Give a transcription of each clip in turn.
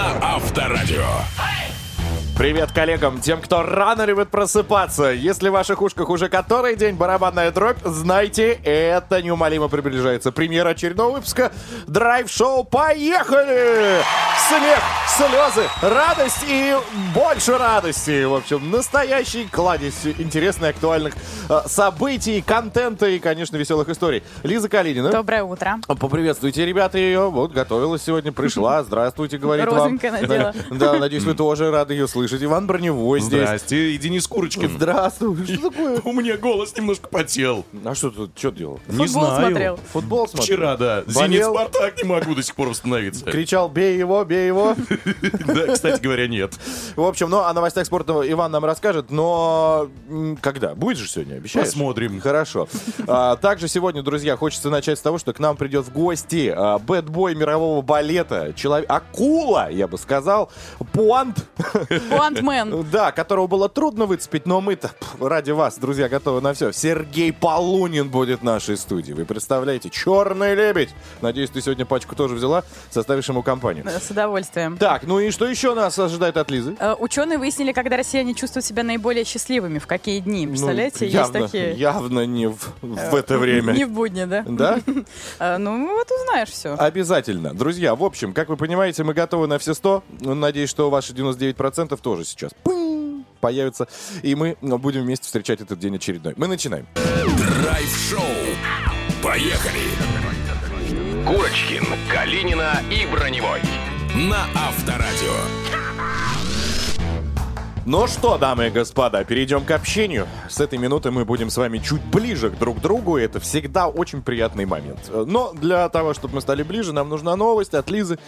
на Авторадио. Привет коллегам, тем, кто рано любит просыпаться. Если в ваших ушках уже который день барабанная дробь, знайте, это неумолимо приближается. Премьера очередного выпуска драйв-шоу «Поехали!» Смех, слезы, радость и больше радости. В общем, настоящий кладезь интересных, актуальных э, событий, контента и, конечно, веселых историй. Лиза Калинина. Доброе утро. Поприветствуйте, ребята, ее. Вот, готовилась сегодня, пришла. Здравствуйте, говорит вам. надела. Да, надеюсь, вы тоже рады ее слышать. Иван Броневой здесь. Здрасте, и Денис Курочкин. Здравствуй. Что такое? У меня голос немножко потел. А что тут, что делал? Не Футбол знаю. смотрел. Футбол смотрел? Вчера, да. Зенит Болел? Спартак не могу до сих пор восстановиться. Кричал, бей его, бей его. Да, кстати говоря, нет. В общем, ну, о новостях спорта Иван нам расскажет, но когда? Будет же сегодня, обещаешь? Посмотрим. Хорошо. А, также сегодня, друзья, хочется начать с того, что к нам придет в гости а, бэтбой мирового балета, человек, акула, я бы сказал, Пуант, Буантмен. да, которого было трудно выцепить, но мы-то ради вас, друзья, готовы на все. Сергей Полунин будет в нашей студии. Вы представляете, черный лебедь. Надеюсь, ты сегодня пачку тоже взяла, составишь ему компанию. С удовольствием. Так, ну и что еще нас ожидает от Лизы? Э, Ученые выяснили, когда россияне чувствуют себя наиболее счастливыми, в какие дни. Представляете, Ну, есть явно, такие... Явно не в, в это время. Не в будни, да? Да? Э, Ну, вот узнаешь все. Обязательно. Друзья, в общем, как вы понимаете, мы готовы на все 100. Ну, Надеюсь, что ваши 99% тоже сейчас пынь, появятся. И мы будем вместе встречать этот день очередной. Мы начинаем. Драйв-шоу. Поехали. Курочкин, Калинина и Броневой. На Авторадио. Ну что, дамы и господа, перейдем к общению. С этой минуты мы будем с вами чуть ближе к друг другу. и Это всегда очень приятный момент. Но для того, чтобы мы стали ближе, нам нужна новость от Лизы.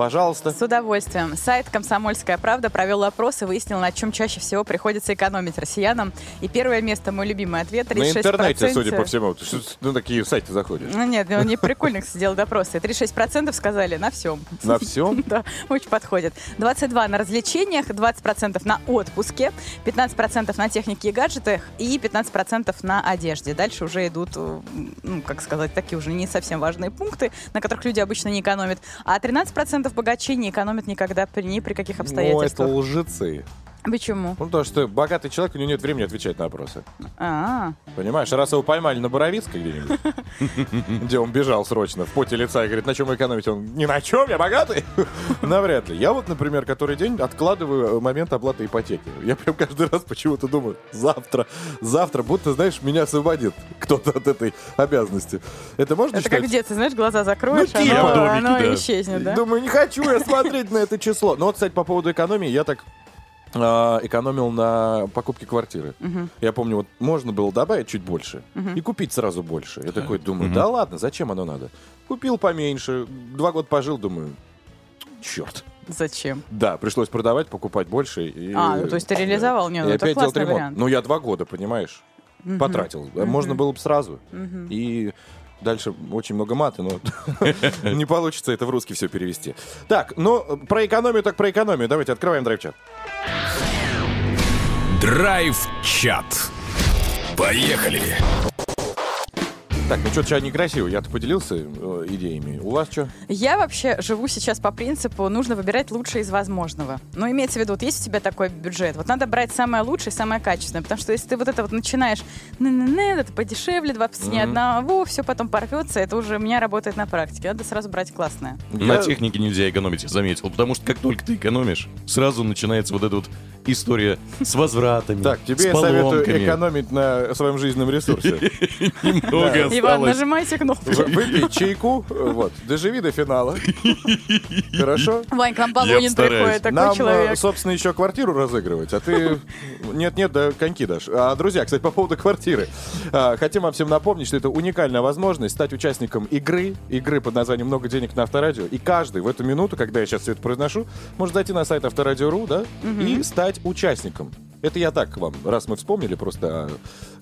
Пожалуйста. С удовольствием. Сайт «Комсомольская правда» провел опрос и выяснил, на чем чаще всего приходится экономить россиянам. И первое место, мой любимый ответ, 36%. На интернете, судя по всему. Ты на такие сайты заходишь? Ну нет, ну, не прикольно, кстати, делать допросы. 36% сказали на всем. На всем? Да, очень подходит. 22 на развлечениях, 20% на отпуске, 15% на технике и гаджетах и 15% на одежде. Дальше уже идут, э, ну, как сказать, такие уже не совсем важные пункты, на которых люди обычно не экономят. А 13% богачей не экономят никогда при, ни при каких Ну, это обстоятельствах. лжецы. Почему? Ну, то, что богатый человек, у него нет времени отвечать на вопросы. А, Понимаешь, раз его поймали на Боровицкой где-нибудь, где он бежал срочно в поте лица и говорит, на чем вы экономите? Он, ни на чем, я богатый. Навряд ли. Я вот, например, который день откладываю момент оплаты ипотеки. Я прям каждый раз почему-то думаю, завтра, завтра, будто, знаешь, меня освободит кто-то от этой обязанности. Это можно это как в детстве, знаешь, глаза закроешь, Ну, типа. оно, В домике, оно да. исчезнет, да? Думаю, не хочу я смотреть на это число. Но вот, кстати, по поводу экономии, я так экономил на покупке квартиры. Я помню, вот можно было добавить чуть больше и купить сразу больше. Я такой думаю, да ладно, зачем оно надо? Купил поменьше, два года пожил, думаю, черт. Зачем? Да, пришлось продавать, покупать больше. И, А, ну, то есть ты реализовал? Не, и ну, опять делать классный ремонт. вариант. Ну, я два года, понимаешь, потратил. Можно было бы сразу. И дальше очень много мата, но не получится это в русский все перевести. Так, ну, про экономию так про экономию. Давайте открываем драйв-чат. Драйв-чат. Поехали. Так, ну что-то сейчас некрасиво. Я-то поделился э, идеями. У вас что? Я вообще живу сейчас по принципу, нужно выбирать лучшее из возможного. Ну, имеется в виду, вот есть у тебя такой бюджет, вот надо брать самое лучшее, самое качественное, потому что если ты вот это вот начинаешь, не это подешевле, два по цене одного, все потом порвется, это уже у меня работает на практике. Надо сразу брать классное. На технике нельзя экономить, заметил. Потому что как только ты экономишь, сразу начинается вот эта вот история с возвратами, Так, тебе с я советую поломками. экономить на своем жизненном ресурсе. Немного Иван, осталось. нажимайте кнопку. Выпей чайку, вот, доживи до финала. Хорошо? Вань, к нам Полунин приходит, такой Нам, э, человек. собственно, еще квартиру разыгрывать, а ты... Нет-нет, да коньки дашь. А, друзья, кстати, по поводу квартиры. А, Хотим вам всем напомнить, что это уникальная возможность стать участником игры, игры под названием «Много денег на Авторадио». И каждый в эту минуту, когда я сейчас все это произношу, может зайти на сайт Авторадио.ру, да, и стать участником. Это я так вам, раз мы вспомнили просто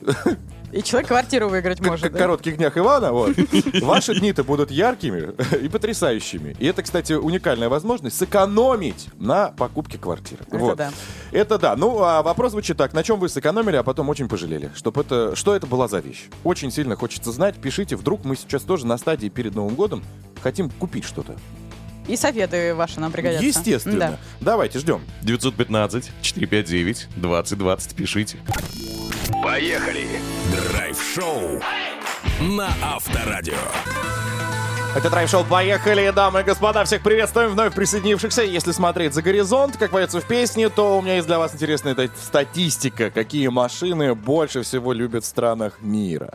И человек квартиру выиграть может. да? коротких днях Ивана, вот, ваши дни-то будут яркими и потрясающими. И это, кстати, уникальная возможность сэкономить на покупке квартиры. Это вот. да. Это да. Ну, а вопрос звучит так. На чем вы сэкономили, а потом очень пожалели? Чтоб это, что это была за вещь? Очень сильно хочется знать. Пишите. Вдруг мы сейчас тоже на стадии перед Новым годом хотим купить что-то. И советы ваши нам пригодятся. Естественно. Да. Давайте, ждем. 915-459-2020, пишите. Поехали! Драйв-шоу на Авторадио. Это драйв-шоу «Поехали!» Дамы и господа, всех приветствуем, вновь присоединившихся. Если смотреть за горизонт, как поется в песне, то у меня есть для вас интересная та- статистика, какие машины больше всего любят в странах мира.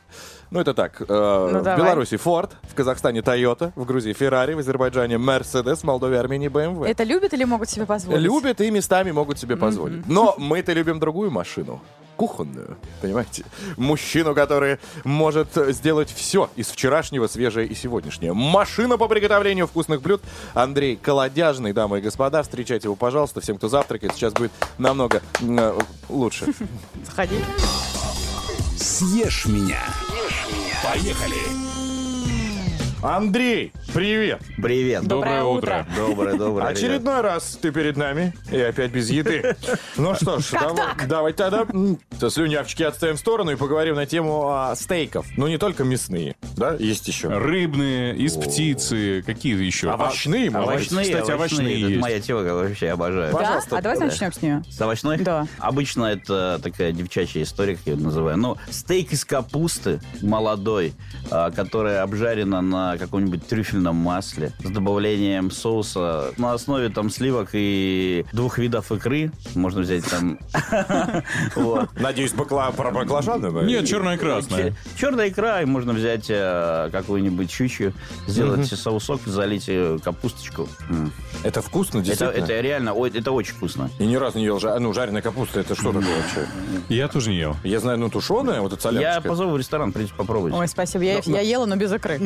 Ну, это так. э, в Ну, давай. Беларуси Ford, в Казахстане Toyota, в Грузии Ferrari, в Азербайджане Mercedes, в Молдове Армении BMW. Это любят или могут себе позволить? Любят и местами могут себе позволить. Но мы-то любим другую машину. Кухонную, понимаете? Мужчину, который может сделать все из вчерашнего, свежее и сегодняшнее. Машина по приготовлению вкусных блюд. Андрей Колодяжный, дамы и господа, встречайте его, пожалуйста. Всем, кто завтракает, сейчас будет намного э, лучше. Заходи. Съешь меня. Поехали! Андрей, привет! Привет. Доброе утро. Доброе, доброе. Очередной раз ты перед нами, и опять без еды. Ну что ж, Как давай, давай тогда слюнявчики отставим в сторону и поговорим на тему а, стейков. Ну, не только мясные, да, есть еще. Рыбные, из птицы, какие еще? Овощные, Овощные, Кстати, овощные Это есть. моя тема, вообще обожаю. Пожалуйста. Да? А давайте Да. начнем с нее. С овощной? Да. Обычно это такая девчачья история, как я ее называю. Ну, стейк из капусты молодой, а, которая обжарена на каком-нибудь трюфельном масле с добавлением соуса на основе там сливок и двух видов икры. Можно взять там... Надеюсь, про баклажаны? Нет, черная и красная. Черная икра, и можно взять э, какую-нибудь щучью, сделать соусок, залить э, капусточку. Это вкусно, действительно? это реально, ой, это очень вкусно. Я ни разу не ел ну, жареная капуста. Это что такое вообще? Я тоже не ел. Я знаю, ну, тушеная, вот эта Я соляночка. позову в ресторан, придите попробовать. Ой, спасибо. Я, я ела, но без икры.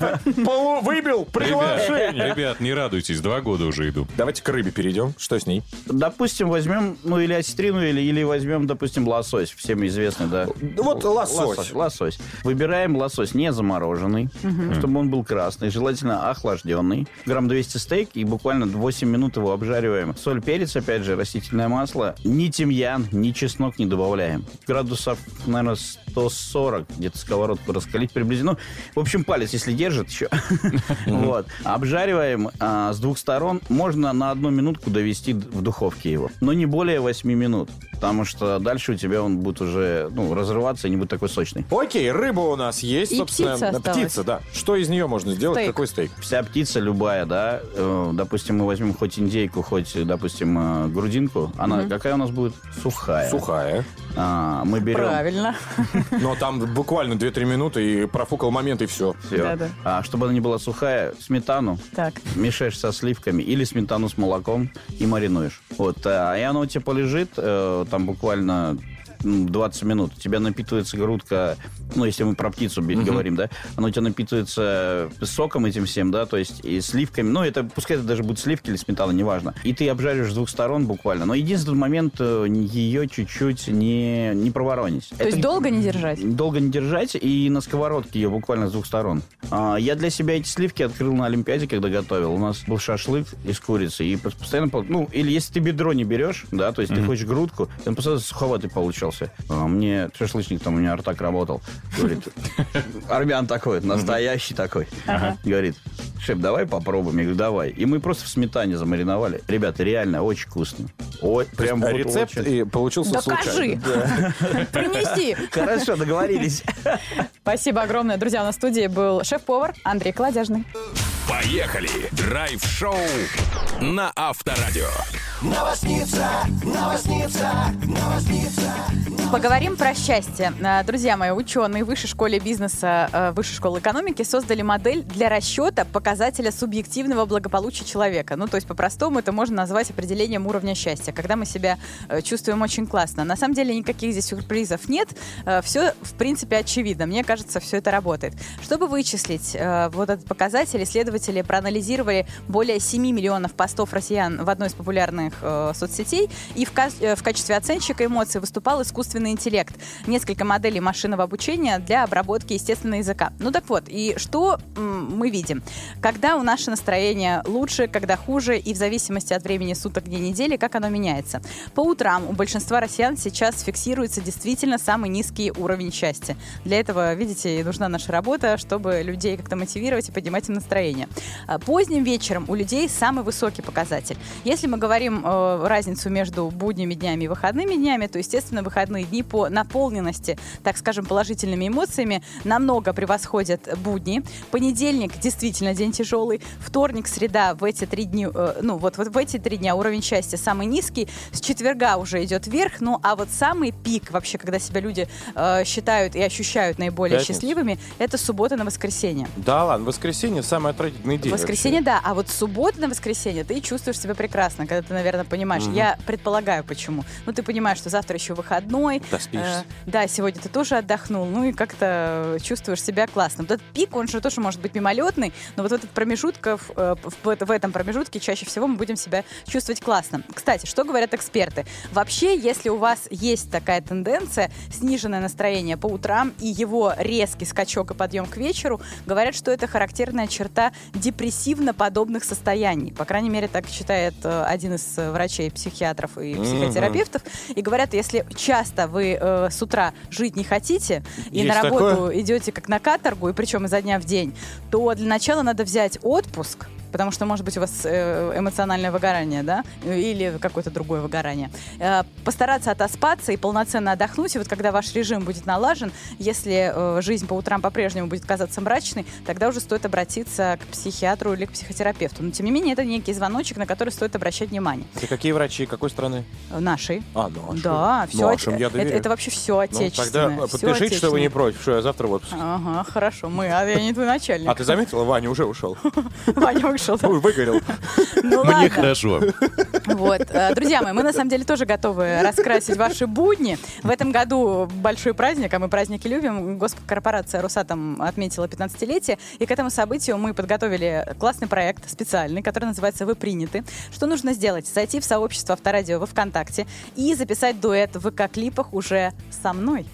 Наконец-то полу выбил приглашение. ребят, не радуйтесь, два года уже иду. Давайте к рыбе перейдем. Что с ней? Допустим, возьмем, ну, или осетрину, или, или возьмем, допустим, лосось. Всем известный, да. Вот лосось. Лосось. лосось. Выбираем лосось не замороженный, чтобы он был красный, желательно охлажденный. Грамм 200 стейк, и буквально 8 минут его обжариваем. Соль, перец, опять же, растительное масло. Ни тимьян, ни чеснок не добавляем. Градусов, наверное, 140, где-то сковородку раскалить приблизительно. Ну, в общем, палец, если держит еще. Вот. Обжариваем а, с двух сторон. Можно на одну минутку довести в духовке его. Но не более 8 минут. Потому что дальше у тебя он будет уже ну, разрываться и не будет такой сочный. Окей, рыба у нас есть, И собственно. птица осталась. птица, да. Что из нее можно сделать? Стейк. Какой стейк? Вся птица любая, да, э, допустим, мы возьмем хоть индейку, хоть, допустим, э, грудинку, она какая у нас будет? Сухая. Сухая. А, мы берем... Правильно. Но там буквально 2-3 минуты и профукал момент, и все. Всё. Да-да. А, чтобы она не была сухая, сметану Так. мешаешь со сливками или сметану с молоком и маринуешь. Вот, а, и оно у тебя полежит э, там буквально 20 минут. У тебя напитывается грудка, ну, если мы про птицу би- говорим, да, она у тебя напитывается соком этим всем, да, то есть и сливками. Ну, это, пускай это даже будет сливки или сметана, неважно. И ты обжаришь с двух сторон буквально. Но единственный момент, э, ее чуть-чуть не, не проворонить. То есть долго не держать? Долго не держать и на сковородке ее буквально с двух сторон. А, я для себя эти сливки открыл на Олимпиаде, когда готовил. У нас был шашлык из курицы. И пос- постоянно... пол- Ну, или если ты бедро не берешь, да, то есть ты хочешь грудку, он постоянно суховатый получался. А, мне шашлычник там, у меня артак работал. Говорит, армян такой, настоящий такой. Говорит, шеф, давай попробуем. Я говорю, давай. И мы просто в сметане замариновали. Ребята, реально очень вкусно. Ой, прям вот Рецепт очень. и получился Докажи. случайно. Принеси. Хорошо, договорились. Спасибо огромное. Друзья, у нас в студии был шеф-повар Андрей Колодяжный. Поехали! Драйв-шоу на Авторадио. Поговорим про счастье. Э, Друзья мои, ученые Высшей школе бизнеса, э, Высшей школы экономики создали модель для расчета показателя субъективного благополучия человека. Ну, то есть, по-простому, это можно назвать определением уровня счастья, когда мы себя э, чувствуем очень классно. На самом деле, никаких здесь сюрпризов нет. Все, в принципе, очевидно. Мне кажется, все это работает. Чтобы вычислить э, вот этот показатель, исследователи проанализировали более 7 миллионов постов россиян в одной из популярных популярных э, соцсетей, и в, ка- э, в качестве оценщика эмоций выступал искусственный интеллект. Несколько моделей машинного обучения для обработки естественного языка. Ну так вот, и что м, мы видим? Когда у наше настроение лучше, когда хуже, и в зависимости от времени суток, дней недели, как оно меняется. По утрам у большинства россиян сейчас фиксируется действительно самый низкий уровень счастья. Для этого, видите, нужна наша работа, чтобы людей как-то мотивировать и поднимать им настроение. А Поздним вечером у людей самый высокий показатель. Если мы говорим э, разницу между будними днями и выходными днями, то, естественно, выходные дни по наполненности, так скажем, положительными эмоциями намного превосходят будни. Понедельник действительно день тяжелый. Вторник, среда в эти три дни, э, ну вот, вот в эти три дня уровень счастья самый низкий. С четверга уже идет вверх. Ну а вот самый пик вообще, когда себя люди э, считают и ощущают наиболее Пятница. счастливыми, это суббота на воскресенье. Да ладно, воскресенье самый отвратительный день. Воскресенье, да, а вот суббота на воскресенье ты чувствуешь себя прекрасно, когда ты, наверное, понимаешь. Я предполагаю, почему. Ну, ты понимаешь, что завтра еще выходной. Доспишься. да, сегодня ты тоже отдохнул, ну и как-то чувствуешь себя классно. Вот этот пик, он же тоже может быть мимолетный, но вот этот промежутков, э, в, в этом промежутке чаще всего мы будем себя чувствовать классно. Кстати, что говорят эксперты? Вообще, если у вас есть такая тенденция, сниженное настроение по утрам и его резкий скачок и подъем к вечеру, говорят, что это характерная черта депрессивно-подобных состояний. По крайней мере, так считает э, один из э, врачей, психиатров и психотерапевтов. И говорят, если часто вы э, с утра жить не хотите и Есть на работу такое? идете как на каторгу, и причем изо дня в день, то для начала надо взять отпуск, потому что, может быть, у вас э, эмоциональное выгорание, да, или какое-то другое выгорание. Э, Постараться отоспаться и полноценно отдохнуть, и вот когда ваш режим будет налажен, если э, жизнь по утрам по-прежнему будет казаться мрачной, тогда уже стоит обратиться к психиатру или к психотерапевту. Но, тем не менее, это некий звоночек, на который стоит обращать внимание. Это какие врачи, какой страны? Нашей. А, наши. Да, все. Нашим я это, доверяю. это вообще все Ну, отечественное. тогда всё подпишите, что вы не против, что я завтра в отпуске. Ага, хорошо. Мы, а я не твой начальник. А ты заметила, Ваня уже ушел. Ваня вышел. Ой, выгорел. Ну Мне ладно. хорошо. Вот, э, друзья мои, мы на самом деле тоже готовы раскрасить ваши будни. В этом году большой праздник, а мы праздники любим. Госкорпорация «Росатом» отметила 15-летие, и к этому событию мы подготовили классный проект специальный, который называется «Вы приняты». Что нужно сделать? Зайти в сообщество Авторадио во ВКонтакте и записать дуэт в ВК-клипах уже со мной.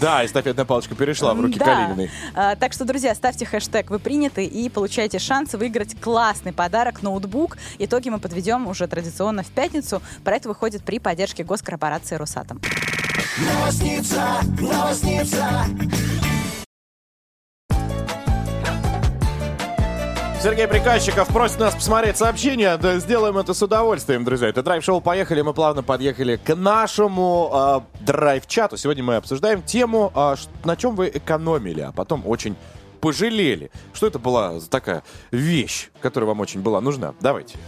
Да, эстафетная палочка перешла в руки Да. Калининой. А, так что, друзья, ставьте хэштег «Вы приняты» и получайте шанс выиграть классный подарок, ноутбук. Итоги мы подведем уже традиционно в пятницу. Проект выходит при поддержке госкорпорации «Росатом». Сергей Приказчиков просит нас посмотреть сообщения. Да, сделаем это с удовольствием, друзья. Это драйв-шоу «Поехали». Мы плавно подъехали к нашему а, драйв-чату. Сегодня мы обсуждаем тему, ш- на чем вы экономили, а потом очень пожалели. Что это была такая вещь, которая вам очень была нужна? Давайте.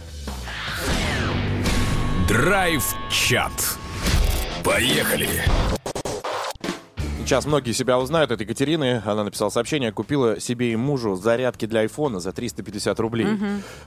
Драйв-чат. Поехали. Сейчас многие себя узнают. Это Екатерина. Она написала сообщение. Купила себе и мужу зарядки для айфона за 350 рублей.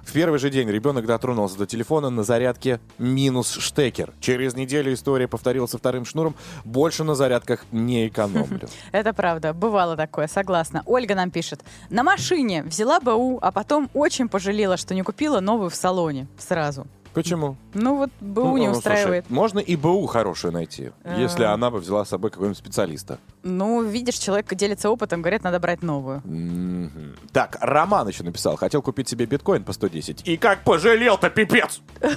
В первый же день ребенок дотронулся до телефона на зарядке минус штекер. Через неделю история повторилась со вторым шнуром. Больше на зарядках не экономлю. Это правда, бывало такое, согласна. Ольга нам пишет. На машине взяла БУ, а потом очень пожалела, что не купила новую в салоне сразу. Почему? Ну вот БУ Ну, не ну, устраивает. слушай, можно и БУ хорошую найти, если она бы взяла с собой какого-нибудь специалиста. Ну, видишь, человек делится опытом, говорят, надо брать новую. Мгм. Так, Роман еще написал. Хотел купить себе биткоин по 110. И как пожалел-то, пипец!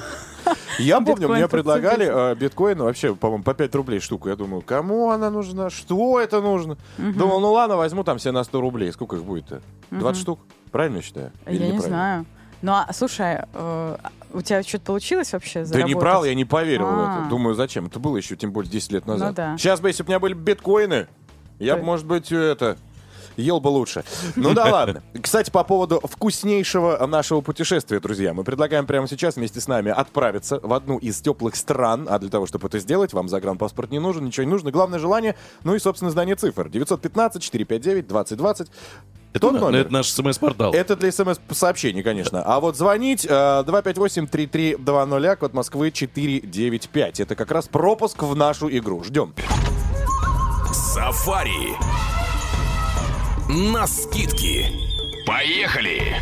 Я помню, мне предлагали э, биткоин вообще, по-моему, по 5 рублей штуку. Я думаю, кому она нужна? Что это нужно? Думал, ну ладно, возьму там себе на 100 рублей. Сколько их будет-то? 20 штук? Правильно я считаю? Я не знаю. Ну, а, слушай, э, у тебя что-то получилось вообще Да заработать? не брал, я не поверил в А. это. Думаю, зачем? Это было еще, тем более, 10 лет назад. Ну да. Сейчас бы, если бы у меня были биткоины, я бы, Да. может быть, это... Ел бы лучше. Ну да ладно. Кстати, по поводу вкуснейшего нашего путешествия, друзья. Мы предлагаем прямо сейчас вместе с нами отправиться в одну из теплых стран. А для того, чтобы это сделать, вам загранпаспорт не нужен, ничего не нужно. Главное желание, ну и, собственно, знание цифр. 915-459-2020. Это он Да, номер? Это наш смс-портал. Это для смс-сообщений, конечно. А вот звонить э, 258-3320, код Москвы 495. Это как раз пропуск в нашу игру. Ждем. Сафари. На скидки. Поехали.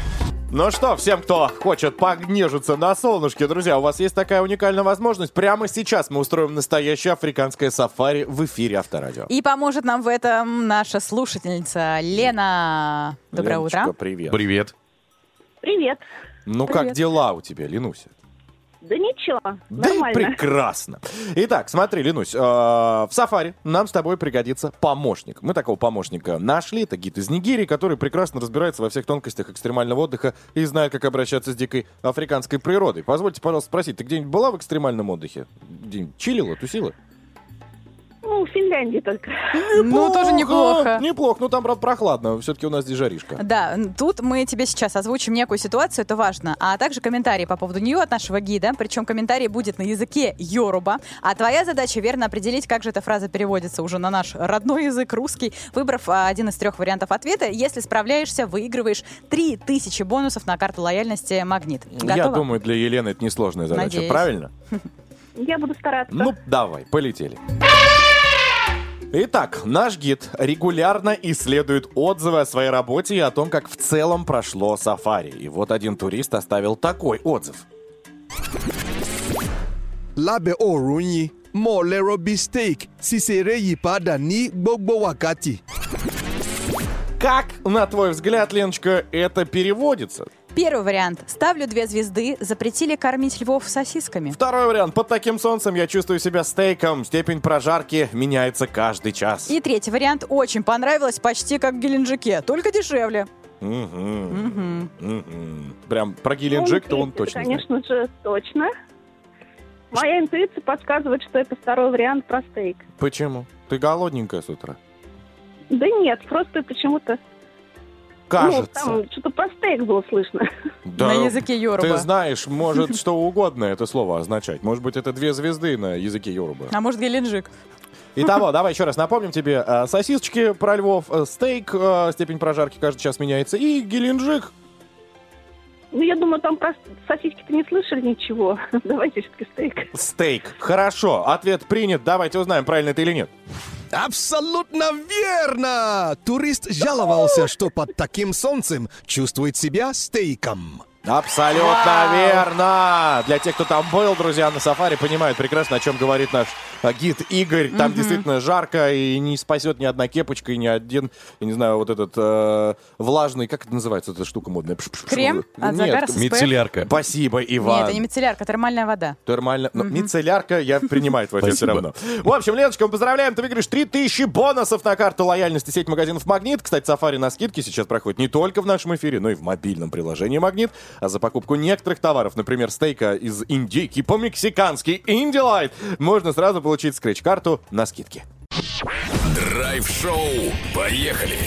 Ну что, всем, кто хочет погнежиться на солнышке, друзья, у вас есть такая уникальная возможность. Прямо сейчас мы устроим настоящее африканское сафари в эфире Авторадио. И поможет нам в этом наша слушательница Лена. Доброе Леночка, утро. привет. Привет. Привет. Ну как Привет. дела у тебя, Ленуся? Да ничего, Да нормально. прекрасно. Итак, смотри, Ленусь, э, в сафари нам с тобой пригодится помощник. Мы такого помощника нашли. Это гид из Нигерии, который прекрасно разбирается во всех тонкостях экстремального отдыха и знает, как обращаться с дикой африканской природой. Позвольте, пожалуйста, спросить, ты где-нибудь была в экстремальном отдыхе? Где-нибудь чилила, тусила? Ну, в Финляндии только. Ну, тоже неплохо. Неплохо, ну там, правда, прохладно. Все-таки у нас здесь жаришка. Да, тут мы тебе сейчас озвучим некую ситуацию, это важно, а также комментарии по поводу нее от нашего гида, причем комментарий будет на языке Йоруба, а твоя задача верно определить, как же эта фраза переводится уже на наш родной язык, русский, выбрав а, один из трех вариантов ответа. Если справляешься, выигрываешь 3000 бонусов на карту лояльности «Магнит». Я Готова? думаю, для Елены это несложная задача. Надеюсь. Правильно? Я буду стараться. Ну, давай, полетели. Итак, наш гид регулярно исследует отзывы о своей работе и о том, как в целом прошло сафари. И вот один турист оставил такой отзыв. bí steak ṣíṣeré yí padà ní gbogbo wákàtí. Как, на твой взгляд, Леночка, это переводится? Первый вариант. Ставлю две звезды, запретили кормить львов сосисками. Второй вариант. Под таким солнцем я чувствую себя стейком. Степень прожарки меняется каждый час. И третий вариант. Очень понравилось, почти как в Геленджике, только дешевле. Мгм. Мгм. Прям про Ну, Геленджик-то он третий, точно знает. Конечно же, точно. Моя интуиция подсказывает, что это второй вариант про стейк. Почему? Ты голодненькая с утра? Да нет, просто почему-то... Кажется. Ну, там что-то про стейк было слышно. Да, На языке Йоруба. Ты знаешь, может что угодно это слово означать. Может быть, это две звезды на языке Йоруба. А может, Геленджик? Итого, давай еще раз напомним тебе. э, Сосисочки про львов, э, стейк, э, степень прожарки каждый час меняется, и геленджик. Ну, я думаю, там про сосиски-то не слышали ничего. Давайте все-таки стейк. Стейк. Хорошо, ответ принят. Давайте узнаем, правильно это или нет. Абсолютно верно! Турист жаловался, что под таким солнцем чувствует себя стейком. Абсолютно верно! Для тех, кто там был, друзья, на сафари, понимают прекрасно, о чем говорит наш а, гид Игорь. Там действительно жарко, и не спасет ни одна кепочка, и ни один, я не знаю, вот этот э, влажный, как это называется, эта штука модная? Пш-пш-пш. Крем от Нет, загара SPF? Мицеллярка. Спасибо, Иван. Нет, это не мицеллярка, термальная вода. Термально. Ну, мицеллярка, я принимаю твой ответ все равно. В общем, Леночка, мы поздравляем, ты выиграешь 3000 бонусов на карту лояльности сеть магазинов «Магнит». Кстати, сафари на скидки сейчас проходит не только в нашем эфире, но и в мобильном приложении «Магнит». А за покупку некоторых товаров, например, стейка из индейки по-мексикански «Инди Лайт», можно сразу получить скретч-карту на скидки. Драйв-шоу. Поехали.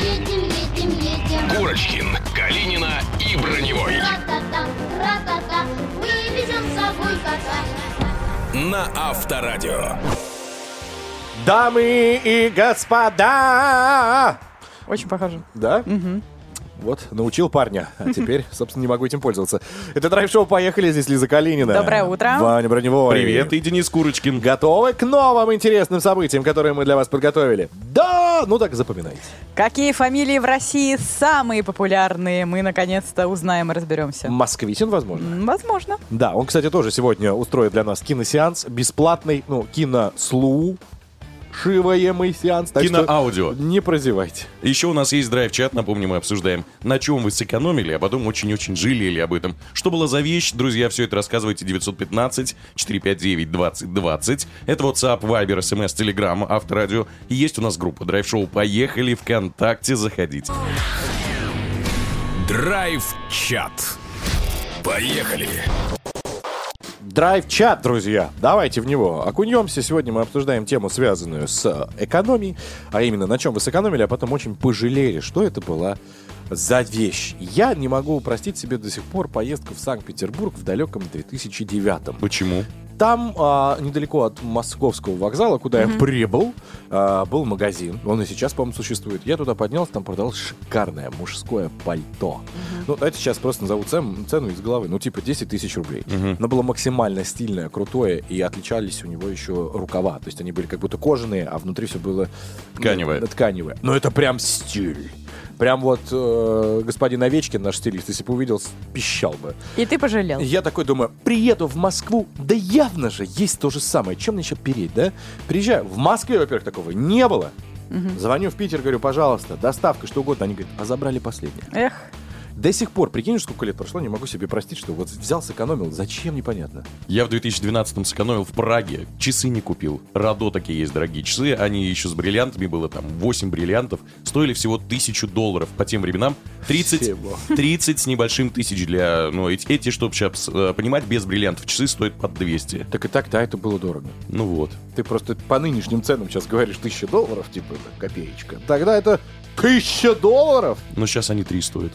Едем, едем, едем. Курочкин, Калинина и Броневой. Ра-та-та, ра-та-та, вывезем с собой кота. На Авторадио. Дамы и господа! Очень похоже. Да? Вот, научил парня, а теперь, собственно, не могу этим пользоваться. Это драйв-шоу «Поехали», здесь Лиза Калинина. Доброе утро. Ваня Броневой. Привет, и Денис Курочкин. Готовы к новым интересным событиям, которые мы для вас подготовили? Да! Ну так запоминайте. Какие фамилии в России самые популярные? Мы наконец-то узнаем и разберемся. Москвитин, возможно. Возможно. Да, он, кстати, тоже сегодня устроит для нас киносеанс, бесплатный, ну, кинослу, шиваемый сеанс. Так что Киноаудио. не прозевайте. Еще у нас есть драйв-чат, напомню, мы обсуждаем, на чем вы сэкономили, а потом очень-очень жалели об этом. Что была за вещь, друзья, все это рассказывайте 915-459-2020. Это WhatsApp, Viber, SMS, Telegram, Авторадио. И есть у нас группа драйв-шоу «Поехали» ВКонтакте, заходите. Драйв-чат. Поехали. Драйв-чат, друзья. Давайте в него окунемся. Сегодня мы обсуждаем тему, связанную с экономией, а именно на чем вы сэкономили, а потом очень пожалели, что это была за вещь. Я не могу простить себе до сих пор поездку в Санкт-Петербург в далеком 2009 Почему? Там, а, недалеко от московского вокзала, куда я прибыл, а, был магазин. Он и сейчас, по-моему, существует. Я туда поднялся, там продалось шикарное мужское пальто. Ну, давайте сейчас просто назову цен- цену из головы. Ну, типа 10 тысяч рублей. Оно было максимально стильное, крутое, и отличались у него еще рукава. То есть они были как будто кожаные, а внутри все было... ну, Тканевое. тканевое. Но это прям стиль. Прям вот э, господин Овечкин, наш стилист, если бы увидел, пищал бы. И ты пожалел. Я такой думаю, приеду в Москву, да явно же есть то же самое. Чем мне еще переть, да? Приезжаю. В Москве, во-первых, такого не было. Звоню в Питер, говорю, пожалуйста, доставка, что угодно. Они говорят, а забрали последнее. Эх, До сих пор, прикинь, сколько лет прошло, не могу себе простить, что вот взял, сэкономил. Зачем, непонятно. Я в 2012-м сэкономил в Праге, часы не купил. Радо такие есть дорогие часы, они еще с бриллиантами, было там 8 бриллиантов, стоили всего тысячу долларов по тем временам. 30, Всего. 30 с небольшим тысяч для, ну, эти, эти чтобы сейчас понимать, без бриллиантов часы стоят под 200. Так и так, да, это было дорого. Ну вот. Ты просто по нынешним ценам сейчас говоришь тысяча долларов, типа, это копеечка. Тогда это тысяча долларов. Но сейчас они 3 стоят.